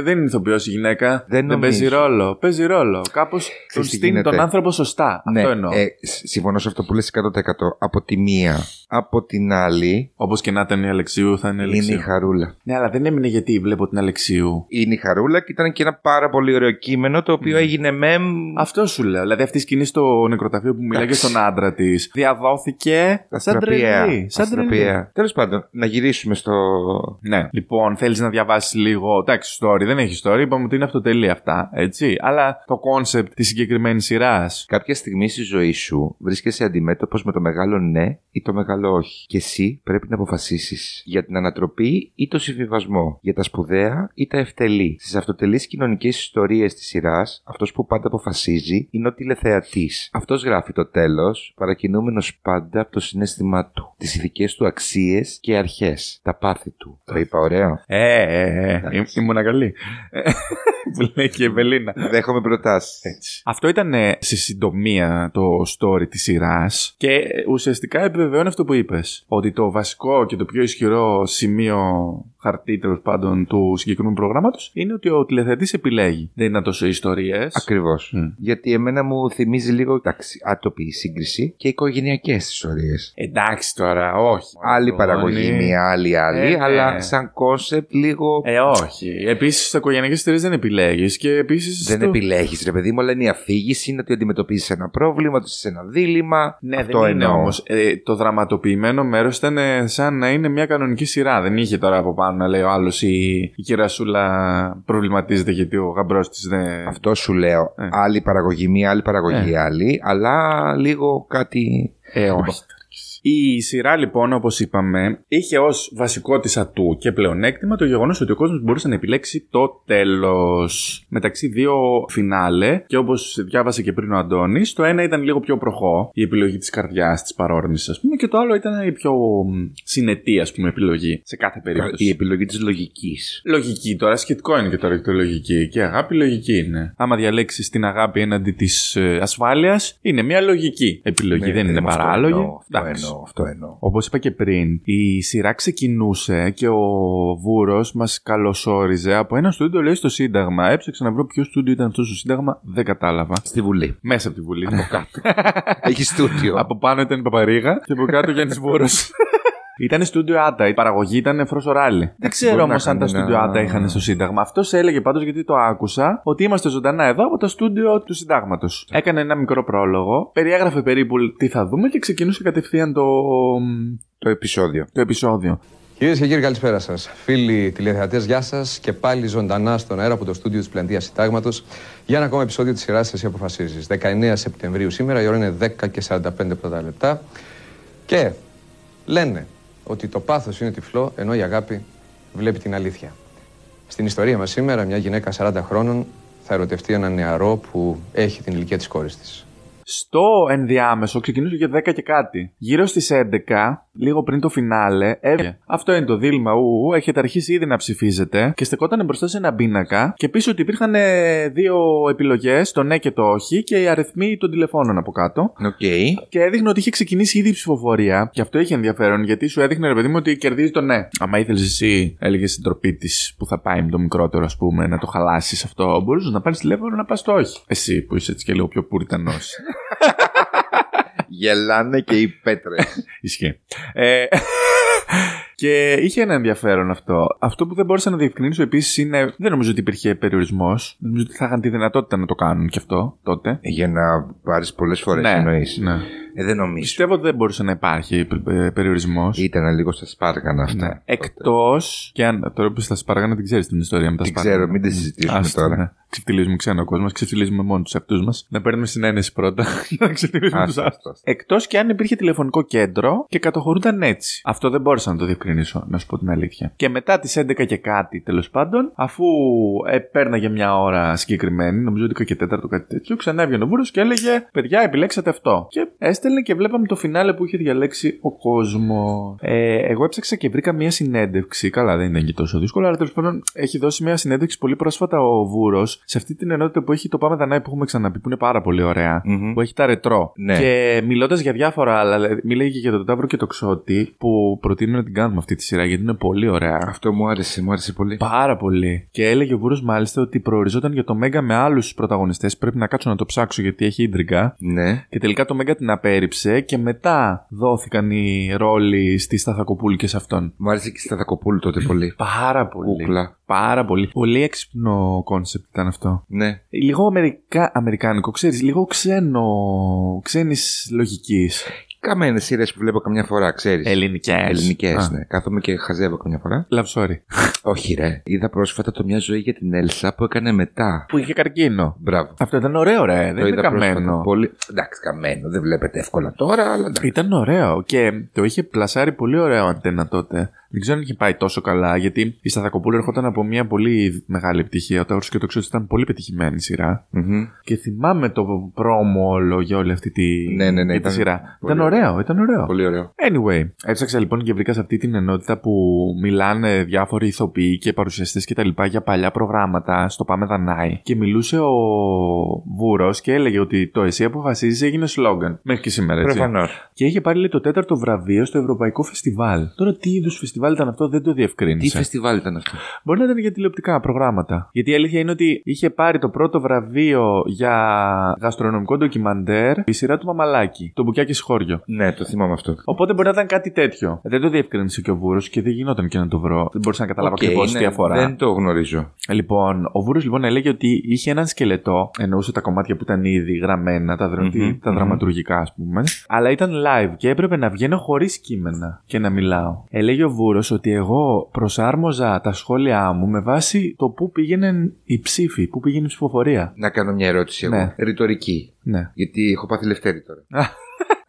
δεν είναι ηθοποιός η γυναίκα. Δεν νομίζω. παίζει ρόλο. Παίζει ρόλο. Κάπως τον τι στείνει γίνεται. τον άνθρωπο σωστά. Αυτό εννοώ. ε, σ- συμφωνώ σε αυτό που λες 100%. Από τη μία. Από την άλλη Όπως και να ήταν η Αλεξίου, θα είναι η είναι Αλεξίου. η Χαρούλα. Ναι, αλλά δεν έμεινε γιατί βλέπω την Αλεξίου. Είναι η Χαρούλα και ήταν και ένα πάρα πολύ ωραίο κείμενο το οποίο έγινε meme. Αυτό σου λέω. Δηλαδή αυτή η σκηνή στο νεκροταφείο που μιλάει και Εντάξει. στον άντρα της διαδόθηκε σαν τρελή. Σαν τρελή. Τέλος πάντων, να γυρίσουμε στο. Ναι. Λοιπόν, θέλεις να διαβάσεις λίγο. Εντάξει, story. Δεν έχει story. Είπαμε ότι είναι αυτοτελή αυτά. Έτσι. Αλλά το κόνσεπτ της συγκεκριμένης σειράς. Κάποια στιγμή στη ζωή σου βρίσκεσαι αντιμέτωπος με το μεγάλο ναι ή το μεγάλο όχι. Και εσύ πρέπει να αποφασίσεις για την ανατροπή ή το συμβιβασμό. Για τα σπουδαία ή τα ευτελή. Στις αυτοτελείς κοινωνικές ιστορίες της σειράς, αυτός που πάντα αποφασίζει είναι ο τηλεθεατής. Αυτός γράφει το τέλος, παρακινούμενο πάντα από το συνέστημά του. Τις ηθικέ του αξίες και αρχές. Τα πάθη του. Το είπα ωραίο. Ε, ε, ε. Ήμ- Ήμουνα καλή. που λέει και η Ευελίνα. Δέχομαι προτάσεις. Αυτό ήταν ε, σε συντομία το story της σειράς και ε, ουσιαστικά επιβεβαιώνει αυτό που είπες. Ότι το βασικό και το πιο ισχυρό σημείο χαρτί τέλος πάντων του συγκεκριμένου προγράμματος είναι ότι ο τηλεθεατής επιλέγει. Δεν ήταν τόσο οι ιστορίες. Ακριβώς. Μμ. Γιατί εμένα μου θυμίζει λίγο εντάξει, άτοπη η σύγκριση και οικογενειακές ιστορίες. Εντάξει τώρα, όχι. Άλλη παραγωγή, μία άλλη άλλη, Ε, ναι. αλλά σαν κόνσεπτ λίγο. Ε, όχι. Επίσης, στις οικογενειακές ιστορίες δεν επιλέγεις και επίσης. δεν επιλέγεις, ρε παιδί μου, αλλά είναι η αφήγηση, είναι ότι αντιμετωπίζεις ένα πρόβλημα, ότι είσαι ένα δίλημα. Ναι, Αυτό δεν είναι εννοώ. όμως. το δραματοποιημένο μέρος ήταν ε, σαν να είναι μια κανονική σειρά. Δεν είχε τώρα από πάνω πάνω, λέει ο άλλος, η, η κυρασούλα προβληματίζεται γιατί ο γαμπρός της δεν. Αυτό σου λέω. Ε. Άλλη παραγωγή, μία άλλη παραγωγή, Ε. άλλη, αλλά λίγο κάτι. Ε, όχι. Η σειρά λοιπόν, όπως είπαμε, είχε ως βασικό της ατού και πλεονέκτημα το γεγονός ότι ο κόσμος μπορούσε να επιλέξει το τέλος. Μεταξύ δύο φινάλε, και όπως διάβασε και πριν ο Αντώνης, το ένα ήταν λίγο πιο προχώ, η επιλογή της καρδιάς, της παρόρμησης, ας πούμε, και το άλλο ήταν η πιο μ, συνετή, ας πούμε, επιλογή σε κάθε περίπτωση. Η επιλογή της λογικής. Λογική τώρα, σχετικό είναι και τώρα και το λογική. Και αγάπη λογική είναι. Άμα διαλέξεις την αγάπη έναντι της ασφάλειας, είναι μια λογική επιλογή, δεν είναι παράλογη. Ναι, Αυτό Εντάξει. Εννοώ, αυτό εννοώ. Όπως είπα και πριν, η σειρά ξεκινούσε και ο Βούρος μας καλωσόριζε από ένα στούντιο, λέει, στο Σύνταγμα. Έψαξα να βρω ποιο στούντιο ήταν αυτό στο Σύνταγμα, δεν κατάλαβα. Στη Βουλή. Μέσα από τη Βουλή. ναι. Έχει στούτιο. από πάνω ήταν η Παπαρίγα και από κάτω Γιάννης Βούρος. Ήταν στούντιο Άτα. Η παραγωγή ήταν φρό οράλι. Δεν ξέρω μπορεί όμως να αν τα είχαν στούντιο ένα- Άτα είχαν στο Σύνταγμα. Αυτός έλεγε πάντως γιατί το άκουσα ότι είμαστε ζωντανά εδώ από το στούντιο του Συντάγματος. Έκανε ένα μικρό πρόλογο, περιέγραφε περίπου τι θα δούμε και ξεκινούσε κατευθείαν το, Το επεισόδιο. το επεισόδιο. Κυρίες και κύριοι, καλησπέρα σας. Φίλοι τηλεθεατές, γεια σας και πάλι ζωντανά στον αέρα από το στούντιο της Πλαντεία Συντάγματος για ένα ακόμα επεισόδιο της σειράς Εσύ Αποφασίζεις. 19 Σεπτεμβρίου σήμερα, η ώρα είναι 10 και 45 πρώτα λεπτά. Και λένε ότι το πάθος είναι τυφλό, ενώ η αγάπη βλέπει την αλήθεια. Στην ιστορία μας σήμερα, μια γυναίκα 40 χρόνων θα ερωτευτεί έναν νεαρό που έχει την ηλικία της κόρης της. Στο ενδιάμεσο ξεκινούσε για 10 και κάτι. Γύρω στις 11, λίγο πριν το φινάλε, έβγαινε. Αυτό είναι το δίλημμα. Ου, ου, έχετε αρχίσει ήδη να ψηφίζετε και στεκόταν μπροστά σε ένα πίνακα και πίσω ότι υπήρχαν ε, δύο επιλογές, το ναι και το όχι, και οι αριθμοί των τηλεφώνων από κάτω. Οκ. Και έδειχνε ότι είχε ξεκινήσει ήδη η ψηφοφορία. Και αυτό είχε ενδιαφέρον γιατί σου έδειχνε, ρε παιδί μου, ότι κερδίζει το ναι. Άμα ήθελες εσύ, έλεγες στην ντροπή της που θα πάει με το μικρότερο, ας πούμε, να το χαλάσεις αυτό, μπορούσες να πάρεις τηλέφωνο να πας το όχι. Εσύ που είσαι έτσι και λίγο πιο πουριτανός. Γελάνε και οι πέτρες. Ισχύει. Ε, και είχε ένα ενδιαφέρον αυτό. Αυτό που δεν μπόρεσα να διευκρινίσω επίσης είναι. Δεν νομίζω ότι υπήρχε περιορισμός. Νομίζω ότι θα είχαν τη δυνατότητα να το κάνουν και αυτό τότε. Για να πάρεις πολλές φορές ναι, εννοείς. ναι. Ε, δεν νομίζω. Πιστεύω ότι δεν μπορούσε να υπάρχει περιορισμός. Ήταν λίγο στα σπάργανα αυτά. Ναι. Εκτός και αν. Τώρα που στα σπάργανα δεν ξέρεις την ιστορία με τα Την σπάργανα. ξέρω, μην τη συζητήσουμε Άστα, τώρα. ναι. Ξεφτυλίζουμε ξένο κόσμο, ξεφτυλίζουμε μόνο τους εαυτού μας. Να παίρνουμε συνένεση πρώτα για να ξεφτυλίζουμε Άστα, του άλλους. άστα. Εκτός και αν υπήρχε τηλεφωνικό κέντρο και κατοχωρούνταν έτσι. Αυτό δεν μπόρεσα να το διευκρινίσω, να σου πω την αλήθεια. Και μετά τις 11 και κάτι τέλος πάντων, αφού ε, πέρναγε μια ώρα συγκεκριμένη, νομίζω ότι και τέταρτο κάτι τέτοιο, ξανά έβγαινε ο Βούρος και έλεγε Παιδιά, επιλέξατε αυτό. Και έστελνε και βλέπαμε το φινάλε που είχε διαλέξει ο κόσμος. Ε, εγώ έψαξα και βρήκα μια συνέντευξη. Καλά, δεν είναι και τόσο δύσκολο, αλλά τέλος πάντων έχει δώσει μια συνέντευξη πολύ πρόσφατα ο Βούρος σε αυτή την ενότητα που έχει το Πάμε Δανάη που έχουμε ξαναπεί, που είναι πάρα πολύ ωραία. Μμμ. Που έχει τα ρετρό. Ναι. Και μιλώντας για διάφορα άλλα, δηλαδή, μίλαγε και για το Ταύρο και το Ξώτη, που προτείνω να την κάνουμε αυτή τη σειρά γιατί είναι πολύ ωραία. Αυτό μου άρεσε, μου άρεσε πολύ. Πάρα πολύ. Και έλεγε ο Βούρος μάλιστα ότι προοριζόταν για το Μέγκα με άλλους πρωταγωνιστές. Πρέπει να κάτσω να το ψάξω γιατί έχει ίντρικα. Ναι. Και τελικά το Μέγκα την απέρριψε και μετά δόθηκαν οι ρόλοι στη Σταθακοπούλη και σε αυτόν. Μου άρεσε και η Σταθακοπούλου τότε πολύ. Πάρα πολύ. Κούκλα. Πάρα πολύ. Πολύ έξυπνο κόνσεπτ ήταν αυτό. Ναι. Λίγο αμερικα... αμερικάνικο, ξέρεις, λίγο ξένο, ξένης λογικής. Καμένες σειρές που βλέπω καμιά φορά, ξέρεις. Ελληνικές. Ελληνικές, Α. ναι. Κάθομαι και χαζεύω καμιά φορά. Love story. Όχι, ρε. Είδα πρόσφατα το μια ζωή για την Έλσα που έκανε μετά. Που είχε καρκίνο. Μπράβο. Αυτό ήταν ωραίο, ρε. Δεν το είναι είδα πρόσφατα. καμένο. Πολύ... Εντάξει, καμένο. Δεν βλέπετε εύκολα τώρα, αλλά εντάξει. Ήταν ωραίο και το είχε πλασάρει πολύ ωραίο αντένα τότε. Δεν ξέρω αν είχε πάει τόσο καλά, γιατί η Σταθακοπούλου ερχόταν από μια πολύ μεγάλη επιτυχία. Ο Ταύρος και το ξέρω ήταν πολύ πετυχημένη σειρά. Μμμ. Και θυμάμαι το πρόμο όλο για όλη αυτή τη, Ναι, ναι, ναι, για τη ήταν σειρά. πολύ Ήταν ωραίο, ήταν ωραίο. Πολύ ωραίο. Anyway, έψαξα λοιπόν και βρήκα σε αυτή την ενότητα που μιλάνε διάφοροι ηθοποιοί και παρουσιαστές και τα λοιπά για παλιά προγράμματα στο Πάμε Δανάη. Και μιλούσε ο Βούρος και έλεγε ότι το Εσύ αποφασίζεις έγινε σλόγκαν. Μέχρι και σήμερα, έτσι. Προφανώς. Και είχε πάρει λέει, το τέταρτο βραβείο στο Ευρωπαϊκό Φεστιβάλ. Τώρα τι είδους φεστιβάλ ήταν αυτό, δεν το Τι διευκρίνησε. φεστιβάλ ήταν αυτό; Μπορεί να ήταν για τηλεοπτικά προγράμματα. Γιατί η αλήθεια είναι ότι είχε πάρει το πρώτο βραβείο για γαστρονομικό ντοκιμαντέρ η σειρά του Μαμαλάκη. Το Μπουκιά και Συχώριο. Ναι, το θυμάμαι αυτό. Οπότε μπορεί να ήταν κάτι τέτοιο. Δεν το διευκρίνησε και ο Βούρος και δεν γινόταν και να το βρω. Δεν μπορούσα να καταλάβω Οκ, ακριβώς ναι, τι αφορά. Δεν το γνωρίζω. Λοιπόν, ο Βούρος λοιπόν έλεγε ότι είχε έναν σκελετό, εννοούσε τα κομμάτια που ήταν ήδη γραμμένα, τα, δρα... Μμμ, τα μμμ. δραματουργικά ας πούμε, αλλά ήταν live και έπρεπε να βγαίνω χωρίς κείμενα και να μιλάω. Έλεγε ο Βούρο Βούρο ότι εγώ προσάρμοζα τα σχόλιά μου με βάση το πού πήγαινε η ψήφη, πού πήγαινε η ψηφοφορία. Να κάνω μια ερώτηση εγώ. Ναι. Ρητορική. Ναι. Γιατί έχω πάθει λευτέρη τώρα.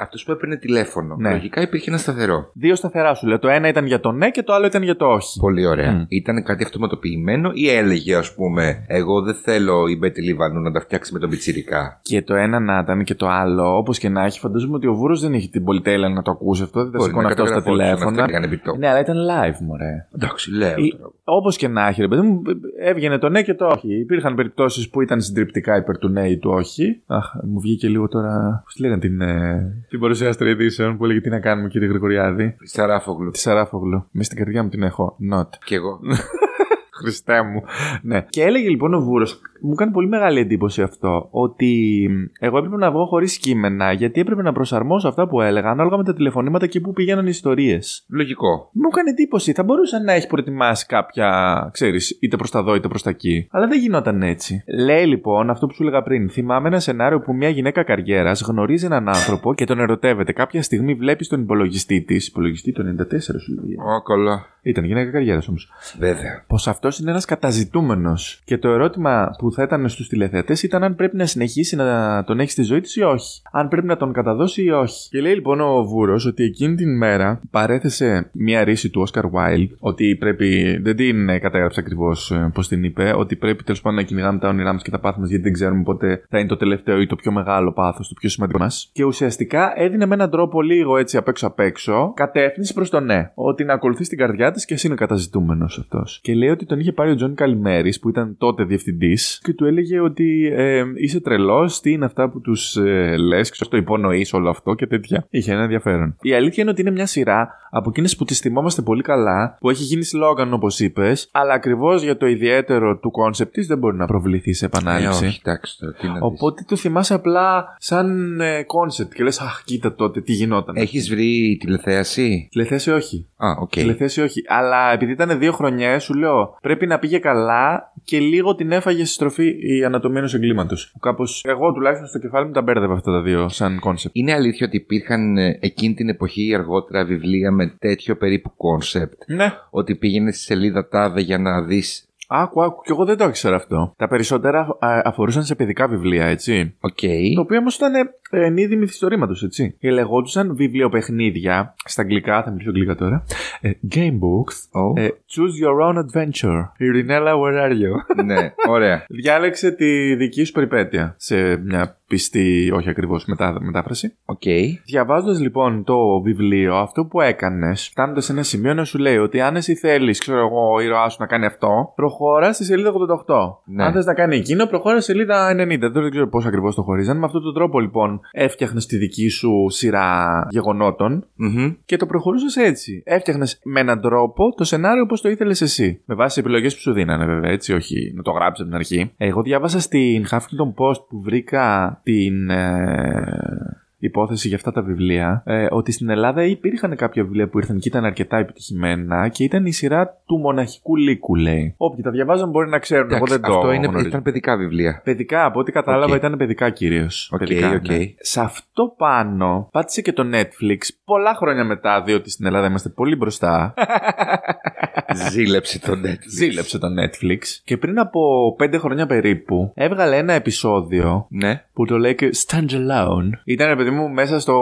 Αυτός που έπαιρνε τηλέφωνο. Ναι. Λογικά υπήρχε ένα σταθερό. Δύο σταθερά σου λέω. Το ένα ήταν για το ναι και το άλλο ήταν για το όχι. Πολύ ωραία. Μμ. Ήταν κάτι αυτοματοποιημένο ή έλεγε, ας πούμε, Εγώ δεν θέλω η Μπέτη Λιβανού να τα φτιάξει με τον Πιτσιρικά. Και το ένα να ήταν και το άλλο, όπως και να έχει, φαντάζομαι ότι ο Βούρο δεν έχει την πολυτέλεια να το ακούσει αυτό, δεν θα Μπορεί σηκώνει να αυτό στα καταγραφόντουσαν, τηλέφωνα. αυτά λέγανε επί τόπου. Ναι, αλλά ήταν live, μωρέ. Εντάξει, λέω τώρα. Όπως και να έχει, ρε παιδί μου, έβγαινε το ναι και το όχι. Υπήρχαν περιπτώσεις που ήταν συντριπτικά υπέρ του ναι ή του όχι. Αχ, μου βγήκε λίγο τώρα. Πώς τη λέγανε την, ε, την παρουσιάστρια ειδήσεων που έλεγε τι να κάνουμε, κύριε Γρηγοριάδη. Σαράφογλου. Τη Σαράφογλου. Μες στην καρδιά μου την έχω. Not. Κι εγώ. Χριστέ μου. Ναι. Και έλεγε λοιπόν ο Βούρος, μου κάνει πολύ μεγάλη εντύπωση αυτό, ότι εγώ έπρεπε να βγω χωρίς κείμενα, γιατί έπρεπε να προσαρμόσω αυτά που έλεγα ανάλογα με τα τηλεφωνήματα και πού πήγαιναν οι ιστορίες. Λογικό. Μου έκανε εντύπωση. Θα μπορούσε να έχει προετοιμάσει κάποια, ξέρεις, είτε προς τα δω είτε προς τα εκεί. Αλλά δεν γινόταν έτσι. Λέει λοιπόν αυτό που σου έλεγα πριν. Θυμάμαι ένα σενάριο που μια γυναίκα καριέρας γνωρίζει έναν άνθρωπο και τον ερωτεύεται. Κάποια στιγμή βλέπεις στον υπολογιστή της. Υπολογιστή το 94 σου λέει. Ω, καλά. Ήταν γυναίκα καριέρας όμως. Βέβαια. Πως αυτός είναι ένας καταζητούμενος. Και το ερώτημα που θα ήταν στους τηλεθεατές ήταν αν πρέπει να συνεχίσει να τον έχει στη ζωή της ή όχι. Αν πρέπει να τον καταδώσει ή όχι. Και λέει λοιπόν ο Βούρος ότι εκείνη την μέρα παρέθεσε μια ρήση του Όσκαρ Ουάιλντ ότι πρέπει. Δεν την ε, κατέγραψε ακριβώς πώς την είπε. Ότι πρέπει τέλος πάντων να κυνηγάμε τα όνειρά μας και τα πάθη μας γιατί δεν ξέρουμε πότε θα είναι το τελευταίο ή το πιο μεγάλο πάθος, το πιο σημαντικό μας. Και ουσιαστικά έδινε με έναν τρόπο λίγο έτσι απ' έξω απ' έξω κατεύθυνση προς το ναι. Ότι να ακολουθεί την καρδιά της κι ας είναι καταζητούμενος αυτός. Και λέει ότι τον είχε πάρει ο Τζον Καλημέρης που ήταν τότε διευθυντής και του έλεγε ότι ε, είσαι τρελός, τι είναι αυτά που τους ε, λες, ξέρω το υπονοείς όλο αυτό και τέτοια. Είχε ένα ενδιαφέρον. Η αλήθεια είναι ότι είναι μια σειρά από εκείνες που τις θυμόμαστε πολύ καλά, που έχει γίνει σλόγκαν όπως είπες, αλλά ακριβώς για το ιδιαίτερο του κόνσεπτ της δεν μπορεί να προβληθεί σε Ε, επανάληψη. όχι, εντάξει τώρα. Τι να δεις. Οπότε το θυμάσαι απλά σαν κόνσεπτ και λες, Αχ, κοίτα τότε τι γινόταν. Έχεις βρει τηλεθέαση; Τηλεθέαση όχι. Α, οκ. Τηλεθέαση όχι. Αλλά επειδή ήταν δύο χρονιές, σου λέω πρέπει να πήγε καλά και λίγο την έφαγε στη στροφή η ανατομία ενός εγκλήματος. Που κάπως. Εγώ τουλάχιστον στο κεφάλι μου τα μπέρδευα αυτά τα δύο σαν κόνσεπτ. Είναι αλήθεια ότι υπήρχαν ε, εκείνη την εποχή ή αργότερα βιβλία με τέτοιο περίπου κόνσεπτ. Ναι. Ότι πήγαινε στη σελίδα τάδε για να δεις. Άκου, άκου, και εγώ δεν το ήξερα αυτό. Τα περισσότερα α, αφορούσαν σε παιδικά βιβλία, έτσι. Οκ. Το οποίο όμως ήταν ε, εν είδει μυθιστορήματος, έτσι. Και λεγόντουσαν βιβλιοπαιχνίδια. Στα αγγλικά, θα μιλήσω αγγλικά τώρα. Ε, game books. Ω. Ε, choose your own adventure. Ειρηνέλα, where are you? ναι, ωραία. Διάλεξε τη δική σου περιπέτεια σε μια πιστή, όχι ακριβώς μετά, μετάφραση. Οκ. Διαβάζοντας λοιπόν το βιβλίο, αυτό που έκανες, φτάνοντας σε ένα σημείο να σου λέει ότι αν εσύ θέλεις, ξέρω εγώ, ο ήρωάς σου να κάνει αυτό, προχώρας στη σελίδα 88. Ναι. Αν θες να κάνει εκείνο, προχώρας στη σελίδα 90. Δεν ξέρω πώς ακριβώς το χωρίζαν. Με αυτόν τον τρόπο λοιπόν έφτιαχνες τη δική σου σειρά γεγονότων Μμμ. και το προχωρούσες έτσι. Έφτιαχνες με έναν τρόπο το σενάριο όπως το ήθελες εσύ. Με βάση τι επιλογές που σου δίνανε, βέβαια, έτσι, όχι να το γράψει από την αρχή. Εγώ διάβασα στην Huffington Post που βρήκα την. ε, υπόθεση για αυτά τα βιβλία ε, ότι στην Ελλάδα υπήρχαν κάποια βιβλία που ήρθαν και ήταν αρκετά επιτυχημένα και ήταν η σειρά του μοναχικού λύκου, λέει. Όποιοι τα διαβάζαν μπορεί να ξέρουν. Εγώ Εντάξει, δεν το αυτό είναι, γνωρίζω. ήταν παιδικά βιβλία. Παιδικά, από ό,τι κατάλαβα, Οκ. ήταν παιδικά κυρίως. OK, OK. Σε αυτό πάνω πάτησε και το Netflix πολλά χρόνια μετά, διότι στην Ελλάδα είμαστε πολύ μπροστά. Ζήλεψε το Netflix. Ζήλεψε το Netflix και πριν από πέντε χρόνια περίπου έβγαλε ένα επεισόδιο Ναι. που το λέει και Stand Alone. Ήταν, ρε παιδί μου, μέσα στο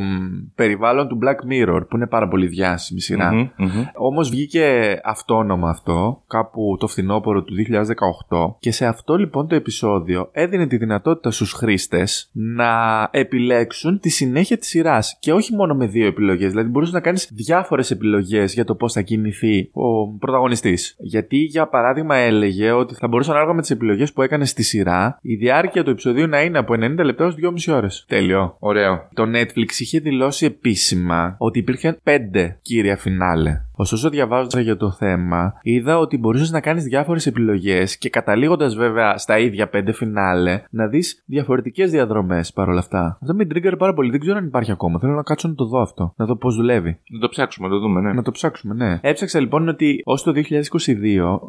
μ, περιβάλλον του Black Mirror, που είναι πάρα πολύ διάσημη σειρά. Μμμ, μμμ. Όμως βγήκε αυτόνομα αυτό, κάπου το φθινόπωρο του 2018 και σε αυτό λοιπόν το επεισόδιο έδινε τη δυνατότητα στους χρήστες να επιλέξουν τη συνέχεια της σειράς και όχι μόνο με δύο επιλογές, δηλαδή μπορούσες να κάνεις διάφορες επιλογές για το πώς θα κινηθεί ο πρωταγωνιστής. Γιατί για παράδειγμα έλεγε ότι θα μπορούσε ανάλογα με τις επιλογές που έκανε στη σειρά η διάρκεια του επεισοδίου να είναι από 90 λεπτά ως 2,5 ώρες. Τέλειο. Ωραίο. Το Netflix είχε δηλώσει επίσημα ότι υπήρχαν πέντε κύρια φινάλε. Ωστόσο, διαβάζοντας για το θέμα, είδα ότι μπορούσες να κάνεις διάφορες επιλογές και καταλήγοντας βέβαια στα ίδια πέντε φινάλε, να δεις διαφορετικές διαδρομές παρόλα αυτά. Αυτό με trigger πάρα πολύ. Δεν ξέρω αν υπάρχει ακόμα. Θέλω να κάτσω να το δω αυτό. Να δω πώς δουλεύει. Να το ψάξουμε, να το δούμε, ναι. Να το ψάξουμε, ναι. Έψαξα λοιπόν ότι ως το 2022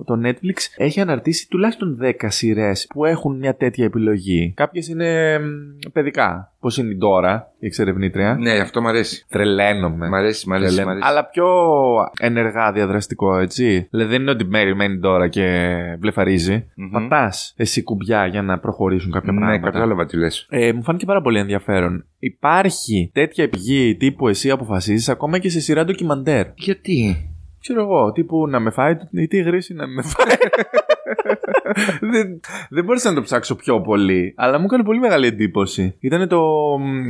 το Netflix έχει αναρτήσει τουλάχιστον 10 σειρές που έχουν μια τέτοια επιλογή. Κάποιες είναι μ, παιδικά, πώ είναι η Dora, η εξερευνήτρια. Ναι, αυτό μ' αρέσει. Τρελαίνομαι. Μ' αρέσει, μ' αρέσει. Τρελαίνομαι. μ' αρέσει. Αλλά πιο ενεργά διαδραστικό, έτσι. Δηλαδή δεν είναι ότι Μέρι μένει τώρα και βλεφαρίζει. Μμμ. Πατάς εσύ κουμπιά για να προχωρήσουν κάποια Ναι, πράγματα. κατάλαβα τι λες. Ε, μου φάνηκε πάρα πολύ ενδιαφέρον. Υπάρχει τέτοια πηγή τύπου εσύ αποφασίζεις ακόμα και σε σειρά ντοκιμαντέρ; Γιατί; Ξέρω εγώ, τύπου να με φάει η τίγρη ή να με φάει. δεν, δεν μπόρεσα να το ψάξω πιο πολύ, αλλά μου έκανε πολύ μεγάλη εντύπωση. Ήταν το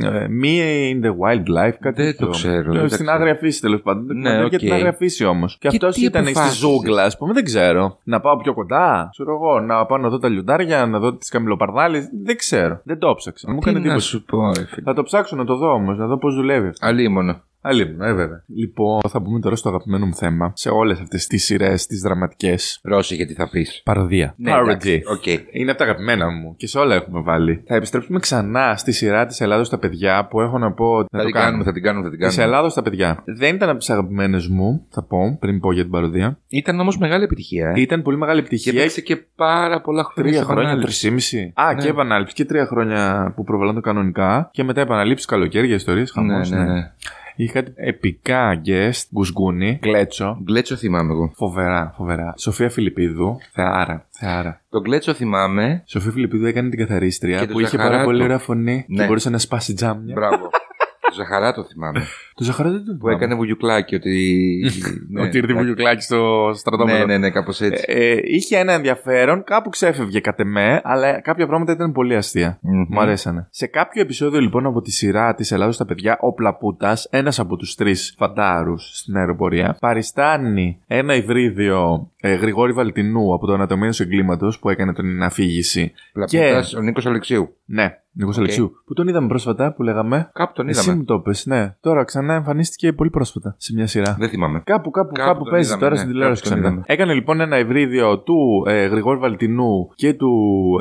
ε, Me in the Wildlife, κάτι Δεν τέτοιο. το ξέρω, Ε, δεν Στην τα άγρια φύση τέλος πάντων. Ναι, Ναι, Για την οκ. άγρια φύση όμως. Και, Και αυτός τι ήταν στη αποφάσισες; ζούγκλα, ας πούμε, δεν ξέρω. Να πάω πιο κοντά, ξέρω εγώ, να πάω να δω τα λιοντάρια, να δω τις καμιλοπαρδάλε. Δεν ξέρω. Δεν το ψάξα. Μου Τι έκανε να εντύπωση. σου πω, ρε φίλε. Θα το ψάξω να το δω όμως, να δω πώς δουλεύει. αυτό. Αλίμονο. Αλίμονο, ε, βέβαια. Λοιπόν, θα πούμε τώρα στο αγαπημένο μου θέμα. Σε όλες αυτές τις σειρές, τις δραματικές. Ρώση, γιατί θα πεις. Παροδία. Ναι, Parody. εντάξει, οκ. Είναι από τα αγαπημένα μου και σε όλα έχουμε βάλει. Θα επιστρέψουμε ξανά στη σειρά της Ελλάδος στα παιδιά που έχω να πω ότι Θα το την κάνουμε, θα την κάνουμε, θα την Της κάνουμε. Ελλάδος στα παιδιά. Δεν ήταν από τις αγαπημένες μου, θα πω, πριν πω για την παροδία. Ήταν όμως μεγάλη επιτυχία. ε. Ήταν πολύ μεγάλη Και επιτυχία. έπαιξε και πάρα πολλά χρόνια. Τρία σε χρόνια, επανάληψη. τρεις Α, Ναι. και επανάληψη. Και τρία χρόνια που προβάλλονται κανονικά. Και μετά επαναλήψεις καλοκαίρια, ιστορίες. Ναι, ναι, ναι. Είχε κάτι επικά guest, γκουσγκούνι, κλέτσο. Γκλέτσο θυμάμαι εγώ. Φοβερά, φοβερά. Σοφία Φιλιππίδου, θεάρα, θεάρα. Τον Γκλέτσο θυμάμαι. Σοφία Φιλιππίδου έκανε την καθαρίστρια Και το που είχε Ζαχαράτο. πάρα πολύ ωραία φωνή και Ναι. μπορούσε να σπάσει τζάμια. Μπράβο. Το Ζαχαρά το θυμάμαι. Το Ζαχαρά δεν τον που έκανε βουγιουκλάκι ότι. ναι, Ότι ήρθε βουλιουκλάκι στο στρατόπεδο. Ναι, ναι, ναι, κάπως έτσι. Ε, ε, είχε ένα ενδιαφέρον, κάπου ξέφευγε κατ' εμέ, αλλά κάποια πράγματα ήταν πολύ αστεία. Μμμ. Μου αρέσανε. Σε κάποιο επεισόδιο λοιπόν από τη σειρά της Ελλάδος στα παιδιά, ο Πλαπούτας, ένας από τους τρεις φαντάρους στην αεροπορία, παριστάνει ένα υβρίδιο ε, Γρηγόρη Βαλτινού από το Ανατομένο Εγκλήματος που έκανε την αφήγηση. Πλαπούτας, ο Νίκος Αλεξίου. Ναι, Νίκος Αλεξίου. Που τον είδαμε πρόσφατα που λέγαμε. Κάπου τον Εσύ είδαμε. μου το πες, ναι. Τώρα ξανά εμφανίστηκε πολύ πρόσφατα σε μια σειρά. Δεν θυμάμαι. Κάπου, κάπου, Κάπου κάπου, τον παίζει είδαμε, τώρα ναι, στην τηλεόραση κάπου τον ξανά. είδαμε. Έκανε λοιπόν ένα υβρίδιο του ε, Γρηγόρη Βαλτινού και του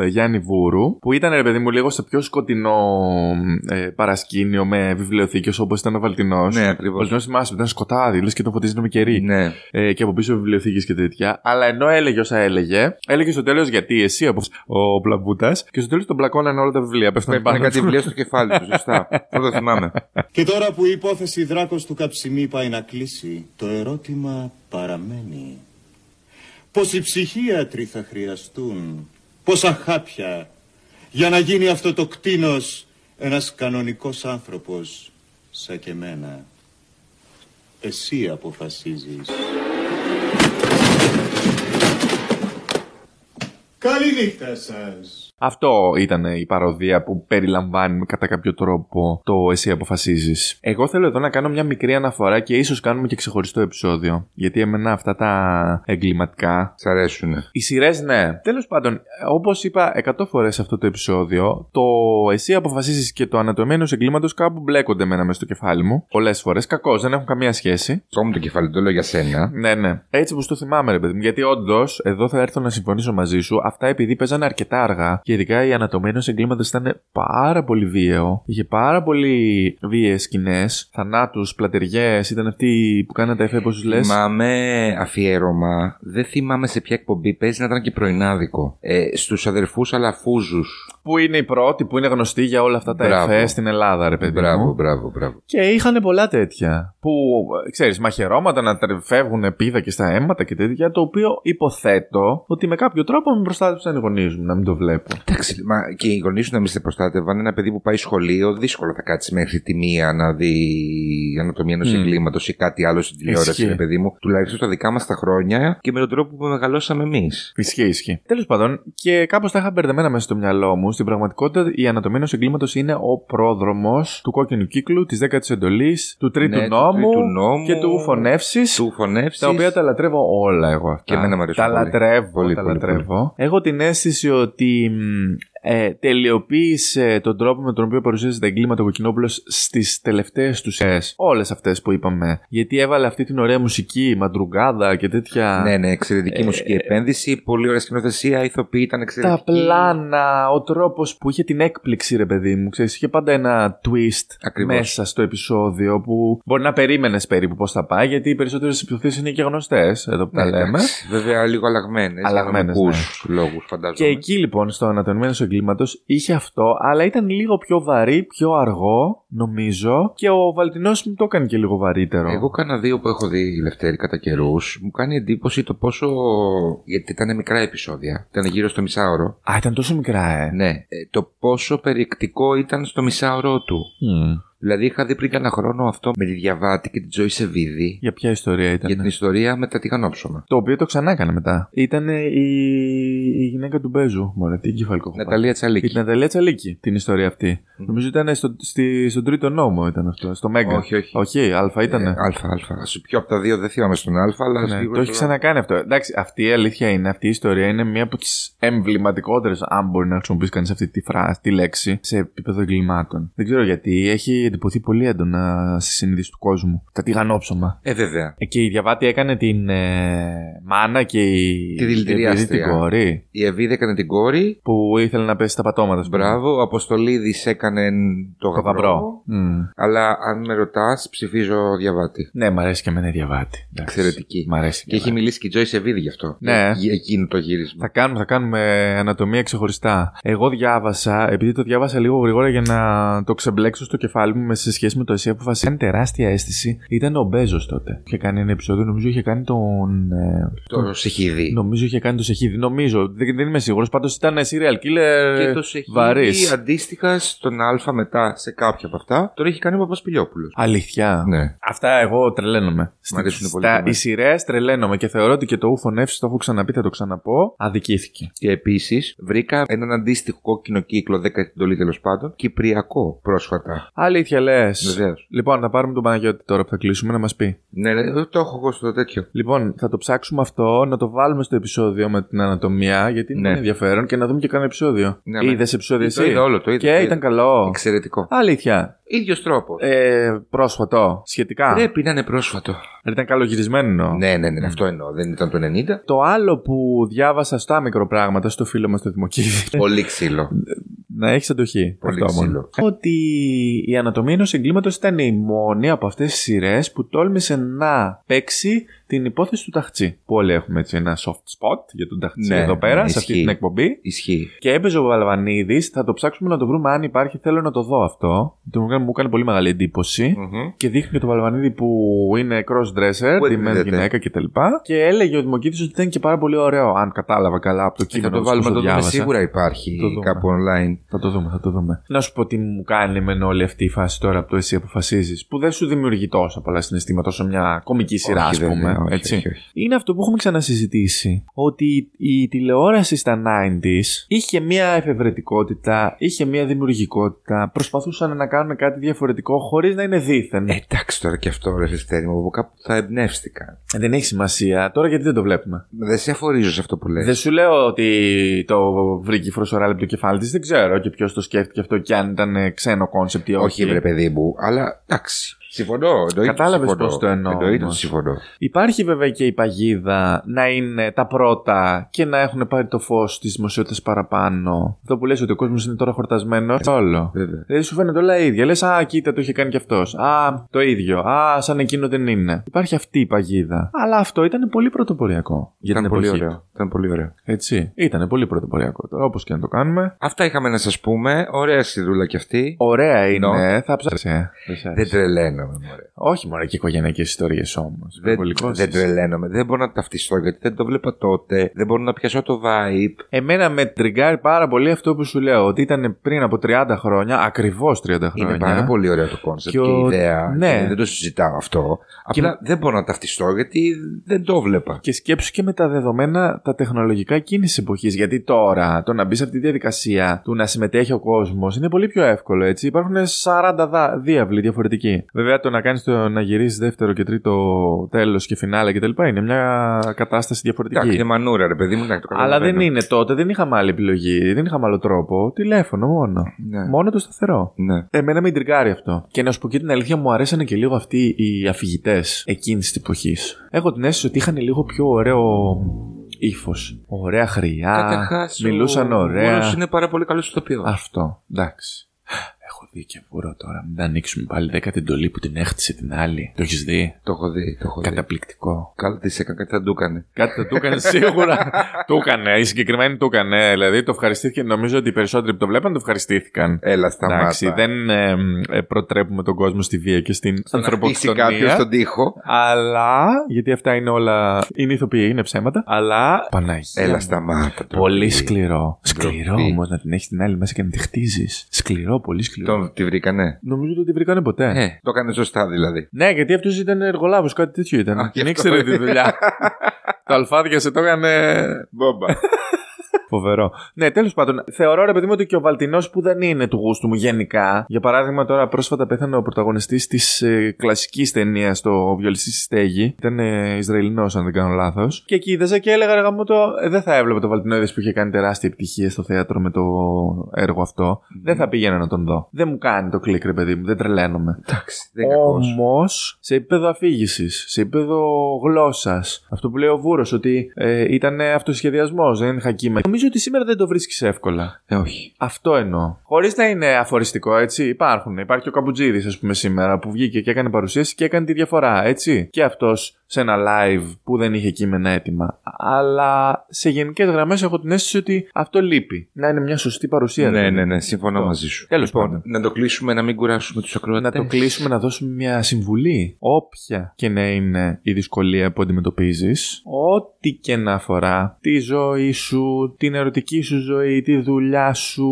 ε, Γιάννη Βούρου, που ήταν ρε παιδί μου λίγο στο πιο σκοτεινό ε, παρασκήνιο με βιβλιοθήκες όπως ήταν ο Βαλτινός. Ναι, Ο ακριβώ. Βαλτινός θυμάσαι, ήταν σκοτάδι, λες και τον φωτίζει με κερί. Ναι. Ε, και από πίσω βιβλιοθήκες και τέτοια. Αλλά ενώ έλεγε όσα έλεγε, έλεγε στο τέλος γιατί εσύ όπως ο Πλαμπούτας και στο τέλος τον πλακώνανε όλα τα βιβλία. Πέφτανε Πέφτανε πάνω κάτι του. βιβλία στο κεφάλι τους, σωστά. Αυτό το θυμάμαι. Και τώρα που η υπόθεση Δράκος του Καψιμί πάει να κλείσει, το ερώτημα παραμένει. Πόσοι ψυχίατροι θα χρειαστούν, πόσα χάπια, για να γίνει αυτό το κτίνος ένας κανονικός άνθρωπος σαν και εμένα. Εσύ αποφασίζεις. Καληνύχτα σας. Αυτό ήταν η παροδία που περιλαμβάνει κατά κάποιο τρόπο το εσύ αποφασίζεις. Εγώ θέλω εδώ να κάνω μια μικρή αναφορά και ίσως κάνουμε και ξεχωριστό επεισόδιο. Γιατί εμένα αυτά τα εγκληματικά. Σ' αρέσουνε. Οι σειρές, ναι. Τέλος πάντων, όπως είπα 100 φορές σε αυτό το επεισόδιο, το εσύ αποφασίζεις και το ανατομένο εγκλήματος κάπου μπλέκονται εμένα μέσα στο κεφάλι μου. Πολλές φορές. Κακώς, δεν έχουν καμία σχέση. Το μου το κεφάλι, το λέω για σένα. Ναι, ναι. Έτσι που το θυμάμαι, ρε παιδί μου. Γιατί όντως, εδώ θα έρθω να συμφωνήσω μαζί σου, αυτά επειδή παίζανε αρκετά αργά και ειδικά η ανατομένο εγκλήματο ήταν πάρα πολύ βίαιο. Είχε πάρα πολύ βίαιες σκηνές, θανάτους, πλατεριέ. Ήταν αυτοί που κάνανε τα εφέ, πώς τους λες. Θυμάμαι αφιέρωμα. Δεν θυμάμαι σε ποια εκπομπή παίζει να ήταν και πρωινάδικο. Ε, Στους αδερφούς Αλαφούζους. Που είναι οι πρώτοι, που είναι γνωστοί για όλα αυτά τα Μπράβο. εφές στην Ελλάδα, ρε παιδί Μπράβο, μου. μπράβο, μπράβο. Και είχαν πολλά τέτοια. Που, ξέρεις, μαχαιρώματα να τε- φεύγουν πίδα και στα αίματα και τέτοια. Το οποίο υποθέτω ότι με κάποιο τρόπο με προστάτευσαν οι γονείς μου να μην το βλέπω. Εντάξει, μα και οι γονείς σου να μην σε προστάτευαν. Ένα παιδί που πάει σχολείο, δύσκολα θα κάτσει μέχρι τη μία να δει ανατομία ενός Μμ. εγκλήματος ή κάτι άλλο στην τηλεόραση, Ισχύει. ρε παιδί μου. Τουλάχιστον στα δικά μας τα χρόνια και με τον τρόπο που μεγαλώσαμε εμείς. Ισχύει, ισχύει. Τέλος πάντων, και κάπως τα είχα μπερδεμένα μέσα στο μυαλό μου. Στην πραγματικότητα, η ανατομία ενός εγκλήματος είναι ο πρόδρομος του κόκκινου κύκλου, της δέκατης εντολής, του τρίτου, Ναι, του νόμου, τρίτου νόμου, και του φωνεύσει. Του φωνεύσει. Τα οποία τα λατρεύω όλα εγώ αυτά. Και εμένα μου αρέσουν Τα πολύ. λατρεύω, Πολύ, τα πολύ, λατρεύω. Έχω την αίσθηση ότι μ, ε, τελειοποίησε τον τρόπο με τον οποίο παρουσίασε τα εγκλήματα ο Κοκκινόπουλος στις τελευταίες τους σειρές. Όλες αυτές που είπαμε. Γιατί έβαλε αυτή την ωραία μουσική, μαντρουγκάδα και τέτοια. Ναι, ναι, εξαιρετική μουσική επένδυση. Πολύ ωραία σκηνοθεσία. Ηθοποιοί ήταν Τα εξαιρετικοί. πλάνα, ο τρόπος που είχε την έκπληξη, ρε παιδί μου. Ξέρεις, είχε πάντα ένα twist Ακριβώς. μέσα στο επεισόδιο που μπορεί να περίμενες περίπου πώς θα πάει, γιατί οι περισσότερες υποθέσει είναι και γνωστές εδώ που τα Ναι, λέμε. εντάξει. Βέβαια, λίγο αλλαγμένες. Αλλαγμένες, λόγους, φαντάζομαι. Και εκεί λοιπόν, στο ανατολμένο εγκλήματος είχε αυτό, αλλά ήταν λίγο πιο βαρύ, πιο αργό, νομίζω. Και ο Βαλτινός μου το έκανε και λίγο βαρύτερο. Εγώ κάνα δύο που έχω δει Λευτέρη κατά καιρούς. Μου κάνει εντύπωση το πόσο. Γιατί ήταν μικρά επεισόδια. Ήταν γύρω στο μισάωρο. Α, ήταν τόσο μικρά, ε. Ναι. Ε, το πόσο περιεκτικό ήταν στο μισάωρο του. Μμ. Δηλαδή είχα δει πριν κάνα χρόνο αυτό με τη Διαβάτη και την Τζόη Σεβίδη. Για ποια ιστορία ήταν; Για την ιστορία με τα τηγανόψωμα. Το οποίο το ξανά έκανε μετά. Ήταν η, η γυναίκα του Μπέζου. Μωρέ, τι κεφαλικό έχω πάρει. Ναταλία Τσαλίκη. Η Ναταλία Τσαλίκη την ιστορία αυτή. Νομίζω ήταν στο, στη, στον τρίτο νόμο ήταν αυτό. Στο Μέγκα. Όχι, όχι. Όχι, Α ήταν. Ε, αλφα, αλφα. Σου πιο από τα δύο δεν θυμάμαι στον Α, αλλά Ναι, σίγουρα το έχει στο- ξανακάνει αυτό. Εντάξει, αυτή η αλήθεια είναι, αυτή η ιστορία είναι μία από τις εμβληματικότερες, αν μπορεί να χρησιμοποιήσει κανείς αυτή τη φράση, τη λέξη, σε επίπεδο εγκλημάτων. Δεν ξέρω γιατί έχει εντυπωθεί πολύ έντονα στη συνείδηση του κόσμου. Τα τηγανόψωμα. Ε, βέβαια. Ε, Και η Διαβάτη έκανε την ε, μάνα και η. Τη δηλητηριάστρια. η Ευίδη την κόρη. Η Ευίδη έκανε την κόρη. Που ήθελε να πέσει στα πατώματα. ας πούμε. Μπράβο. Ο Αποστολίδης έκανε το Το γαμπρό. γαμπρό. Μμ. Αλλά αν με ρωτάς, ψηφίζω διαβάτη. Ναι, μ' αρέσει και εμένα η Διαβάτη. Εντάξει. Εξαιρετική. Μ' αρέσει. η Και έχει Διαβάτη. μιλήσει και η Τζόις Σεβίδη γι' αυτό. Ναι. Για εκείνο το γύρισμα. Θα κάνουμε, θα κάνουμε ανατομία ξεχωριστά. Εγώ διάβασα, επειδή το διάβασα λίγο γρήγορα για να το ξεμπλέξω στο κεφάλι μου με σε σχέση με το εσύ αποφασίσει. Κάνει τεράστια αίσθηση. Ήταν ο Μπέζος τότε. Είχε κάνει ένα επεισόδιο, νομίζω είχε κάνει τον. ε, Το Σεχίδη. Νομίζω είχε κάνει το Σεχίδη. Νομίζω, δεν, δεν είμαι σίγουρος. Πάντως ήταν serial killer Και το Σεχίδη βαρύς. αντίστοιχα στον Α μετά σε κάποια από αυτά τον έχει κάνει ο Παπασπιλιόπουλο. Αλήθεια. Ναι. Αυτά εγώ τρελαίνομαι. Μ' αρέσουν πολύ Στα και εμένα. οι σειρές τρελαίνομαι και θεωρώ ότι και το UFO Νεύση, το έχω ξαναπεί, θα το ξαναπώ, αδικήθηκε. Και επίσης βρήκα έναν αντίστοιχο κόκκινο κύκλο, 10 εντολή τέλος πάντων, κυπριακό πρόσφατα. Αλήθεια λες. Βεβαίως. Λοιπόν, θα πάρουμε τον Παναγιώτη τώρα που θα κλείσουμε να μας πει. Ναι, ναι, το έχω εγώ στο τέτοιο. Λοιπόν, θα το ψάξουμε αυτό, να το βάλουμε στο επεισόδιο με την ανατομία, γιατί είναι Ναι. ενδιαφέρον και να δούμε και κάνα επεισόδιο. Ναι, ναι. Είδες επεισόδιο Το εσύ; είδα όλο, το είδα, Και το είδα. ήταν καλό. Εξαιρετικό. Αλήθεια. ίδιος τρόπος. Ε, πρόσφατο, σχετικά. Πρέπει να είναι πρόσφατο. Ήταν καλογυρισμένο. Ναι, ναι, ναι, αυτό εννοώ. Δεν ήταν το 90. Το άλλο που διάβασα στα μικροπράγματα στο φίλο μας το Δημοκίδη. Πολύ ξύλο. να έχεις αντοχή. Πολύ Αυτό μόνο. ξύλο. Ότι η ανατομία ενός εγκλήματος ήταν η μόνη από αυτές τις σειρές που τόλμησε να παίξει την υπόθεση του ταχτσί. Που όλοι έχουμε έτσι ένα soft spot για τον ταχτσί Ναι, εδώ πέρα, ναι, σε αυτή ισχύει. την εκπομπή. Ισχύει. Και έπαιζε ο Βαλβανίδης. Θα το ψάξουμε να το βρούμε αν υπάρχει. Θέλω να το δω αυτό. Το μου έκανε- μου έκανε πολύ μεγάλη εντύπωση. Μμμ. Και δείχνει και το Βαλβανίδη που είναι cross-dresser, Που τη μεν εκδίδεται. γυναίκα κτλ. Και έλεγε ο Δημοκίδη ότι ήταν και πάρα πολύ ωραίο, αν κατάλαβα καλά από το Και θα κείμενο το βάλουμε, που να το δούμε. διάβασα. Σίγουρα υπάρχει Το δούμε. κάπου online. Θα το δούμε, θα το δούμε. Να σου πω τι μου κάνει εμένα όλη αυτή η φάση τώρα που το εσύ αποφασίζεις. Που δεν σου δημιουργεί τόσα πολλά συναισθήματα όσο μια κομική σειρά, ας Όχι, πούμε. Βέβαια, όχι, έτσι. όχι, όχι. Είναι αυτό που έχουμε ξανασυζητήσει. Ότι η τηλεόραση στα 90s είχε μια εφευρετικότητα, είχε μια δημιουργικότητα. Προσπαθούσαν να κάνουν κάτι διαφορετικό χωρίς να είναι δίθεν. Ε, εντάξει τώρα και αυτό, ρε Φιστέρη μου, από κάπου θα εμπνεύστηκα. Δεν έχει σημασία. Τώρα γιατί δεν το βλέπουμε; Δεν σε αφορίζω σε αυτό που λες. Δεν σου λέω ότι το βρήκε η Φρόσω Ράλλη από το κεφάλι της. Δεν ξέρω και ποιος το σκέφτηκε αυτό και αν ήταν ε, ξένο κόνσεπτ ή όχι. Όχι, βρε παιδί μου, αλλά εντάξει. Συμφωνώ. εννοείται Κατάλαβες συμφωνώ. πώς το εννοώ, Εννοείται ότι όμως. συμφωνώ. Υπάρχει βέβαια και η παγίδα να είναι τα πρώτα και να έχουν πάρει το φως της δημοσιότητας παραπάνω. Αυτό που λες ότι ο κόσμος είναι τώρα χορτασμένος. Όλο. Βέβαια. Δηλαδή σου φαίνεται όλα ίδια. Λες, Α, κοίτα, το είχε κάνει κι αυτός. Α, το ίδιο. Α, σαν εκείνο δεν είναι. Υπάρχει αυτή η παγίδα. Αλλά αυτό ήταν πολύ πρωτοποριακό. Για Ήταν την πολύ εποχή. ωραίο. Ήταν πολύ ωραίο. Έτσι. Ήταν πολύ πρωτοποριακό τώρα, όπως και να το κάνουμε. Αυτά είχαμε να σας πούμε. Ωραία σειρούλα κι αυτή. Ωραία είναι. No. Θα ψάξει. Δεν τρελαίνομαι, μωρέ. Όχι μόνο και οικογενειακές ιστορίες όμως. Δεν, δεν τρελαίνομαι. Δεν μπορώ να ταυτιστώ γιατί δεν το βλέπα τότε. Δεν μπορώ να πιάσω το vibe. Εμένα με τριγκάρει πάρα πολύ αυτό που σου λέω. Ότι ήταν πριν από 30 χρόνια, ακριβώς 30 χρόνια. Είναι πάρα πολύ ωραίο το κόνσεπτ Και και, ο- η ιδέα. ναι. Και δεν το συζητάω αυτό. Απλά δεν μπορώ να ταυτιστώ γιατί δεν το βλέπα. Και σκέψου και με τα δεδομένα τα τεχνολογικά εκείνης της εποχής. Γιατί τώρα το να μπει σε αυτή τη διαδικασία του να συμμετέχει ο κόσμος είναι πολύ πιο εύκολο έτσι. Υπάρχουν 40 δα- διάβλοι διαφορετικοί. Βέβαια το να κάνεις το να γυρίσεις δεύτερο και τρίτο τέλος και φινάλε κτλ. είναι μια κατάσταση διαφορετική. Εντάξει, είναι μανούρα, ρε παιδί μου, να το Αλλά καταλαβαίνω. δεν είναι τότε, δεν είχαμε άλλη επιλογή, δεν είχαμε άλλο τρόπο. Τηλέφωνο μόνο. Ναι. Μόνο το σταθερό. Ναι. Εμένα με ιντριγκάρει αυτό. Και να σου πω και την αλήθεια, μου αρέσανε και λίγο αυτοί οι αφηγητές εκείνης της εποχής. Έχω την αίσθηση ότι είχαν λίγο πιο ωραίο ύφος. Ωραία χρειά. Καταρχάς, Μιλούσαν ο ωραία. Γούρος είναι πάρα πολύ καλός ηθοποιό. Αυτό. Εντάξει. Έχω δει και βουρό τώρα. Μην τα ανοίξουμε πάλι δέκατη εντολή που την έχτισε την άλλη. Το έχεις δει; Το έχω δει, το έχω δει. Καταπληκτικό. Καλά, τι έκανε, κάτι θα του έκανε. Κάτι θα του έκανε σίγουρα. του έκανε. Η συγκεκριμένη του έκανε. Δηλαδή το ευχαριστήθηκε. Νομίζω ότι οι περισσότεροι που το βλέπαν το ευχαριστήθηκαν. Έλα, σταμάτα. Εντάξει, δεν ε, ε, προτρέπουμε τον κόσμο στη βία και στην Να χτίσει κάποιος ανθρωποκτονία. στον τοίχο. Αλλά, γιατί αυτά είναι όλα. Είναι ηθοποιοί, είναι ψέματα. Αλλά. Παναγία. Έλα, μου. σταμάτα. Πολύ ντροπή. σκληρό. Σκληρό Ντροπή. όμως να την έχει την άλλη μέσα και να τη χτίζεις. Σκληρό, πολύ σκληρό. Τον τη βρήκανε. Νομίζω ότι τη βρήκανε ποτέ. Ε, το έκανε σωστά δηλαδή. Ναι, γιατί αυτός ήταν εργολάβος, κάτι τέτοιο ήταν. Α, Δεν γι' αυτό. ήξερε τη δουλειά. το αλφάδια σε το έκανε. Μπόμπα. Φοβερό. Ναι, τέλος πάντων, θεωρώ ρε παιδί μου ότι και ο Βαλτινός που δεν είναι του γούστου μου γενικά. Για παράδειγμα, τώρα πρόσφατα πέθανε ο πρωταγωνιστής της ε, κλασικής ταινίας, το βιολιστή στη στέγη. Ήταν ε, Ισραηλινός, αν δεν κάνω λάθος. Και κοίταζα και έλεγα, ρε γαμώ το. Ε, δεν θα έβλεπα το Βαλτινό είδες που είχε κάνει τεράστια επιτυχία στο θέατρο με το έργο αυτό. Δεν θα πήγαινα να τον δω. Δεν μου κάνει το κλικ, ρε παιδί μου, δεν τρελαίνομαι. Εντάξει, δεν είναι κακός. Όμως, σε επίπεδο αφήγησης, σε επίπεδο γλώσσας, αυτό που λέει ο Βούρος, ότι ε, ήταν αυτοσχεδιασμός, δεν είναι χακίμα. Νομίζω ότι σήμερα δεν το βρίσκεις εύκολα. Ε, όχι. Αυτό εννοώ. Χωρίς να είναι αφοριστικό, έτσι. Υπάρχουν. Υπάρχει και ο Καμπουτζίδης, ας πούμε, σήμερα που βγήκε και έκανε παρουσίαση και έκανε τη διαφορά, έτσι. Και αυτός σε ένα live που δεν είχε κείμενα έτοιμα. Αλλά σε γενικές γραμμές έχω την αίσθηση ότι αυτό λείπει. Να είναι μια σωστή παρουσία. Ναι, δηλαδή. ναι, ναι, συμφωνώ Αυτό. μαζί σου. Τέλος λοιπόν, πάντων. να το κλείσουμε, να μην κουράσουμε τους ακροατές. Να το κλείσουμε, να δώσουμε μια συμβουλή. Όποια και να είναι η δυσκολία που αντιμετωπίζεις, ό,τι και να αφορά τη ζωή σου, την ερωτική σου ζωή, τη δουλειά σου,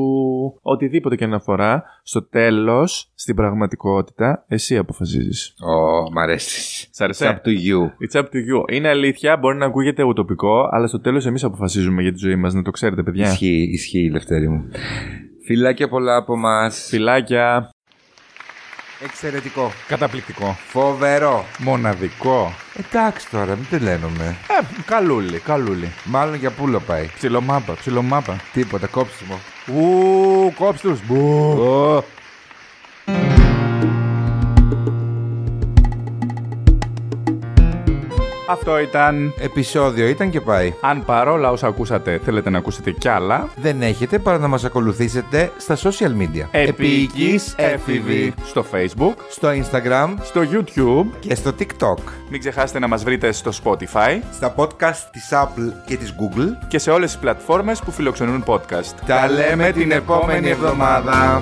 οτιδήποτε και να αφορά, στο τέλος, στην πραγματικότητα, εσύ αποφασίζεις. Ω, μ' αρέσει. Σ' άρεσε; It's up to you. It's up to you. Είναι αλήθεια, μπορεί να ακούγεται ουτοπικό, αλλά στο τέλος εμείς αποφασίζουμε για τη ζωή μας, να το ξέρετε, παιδιά. Ισχύει, ισχύει, Λευτέρη μου. Φιλάκια πολλά από εμά. Φιλάκια. Εξαιρετικό. Καταπληκτικό. Φοβερό. Μοναδικό. Εντάξει τώρα, μην τρελαίνομαι. Ε, καλούλι, καλούλι. Μάλλον για πούλο πάει. Ψιλομάπα, ψιλομάπα. Τίποτα, κόψιμο. Ου, κόψτε τους. Μπου. Αυτό ήταν. επεισόδιο ήταν και πάει. Αν παρόλα όσα ακούσατε θέλετε να ακούσετε κι άλλα, Δεν έχετε παρά να μας ακολουθήσετε στα social media. επίοικης έφηβη στο facebook, Στο Instagram στο youtube. και στο TikTok. Μην ξεχάσετε να μας βρείτε στο spotify Στα podcast της Apple και της Google. και σε όλες τις πλατφόρμες που φιλοξενούν podcast. Τα λέμε την επόμενη εβδομάδα.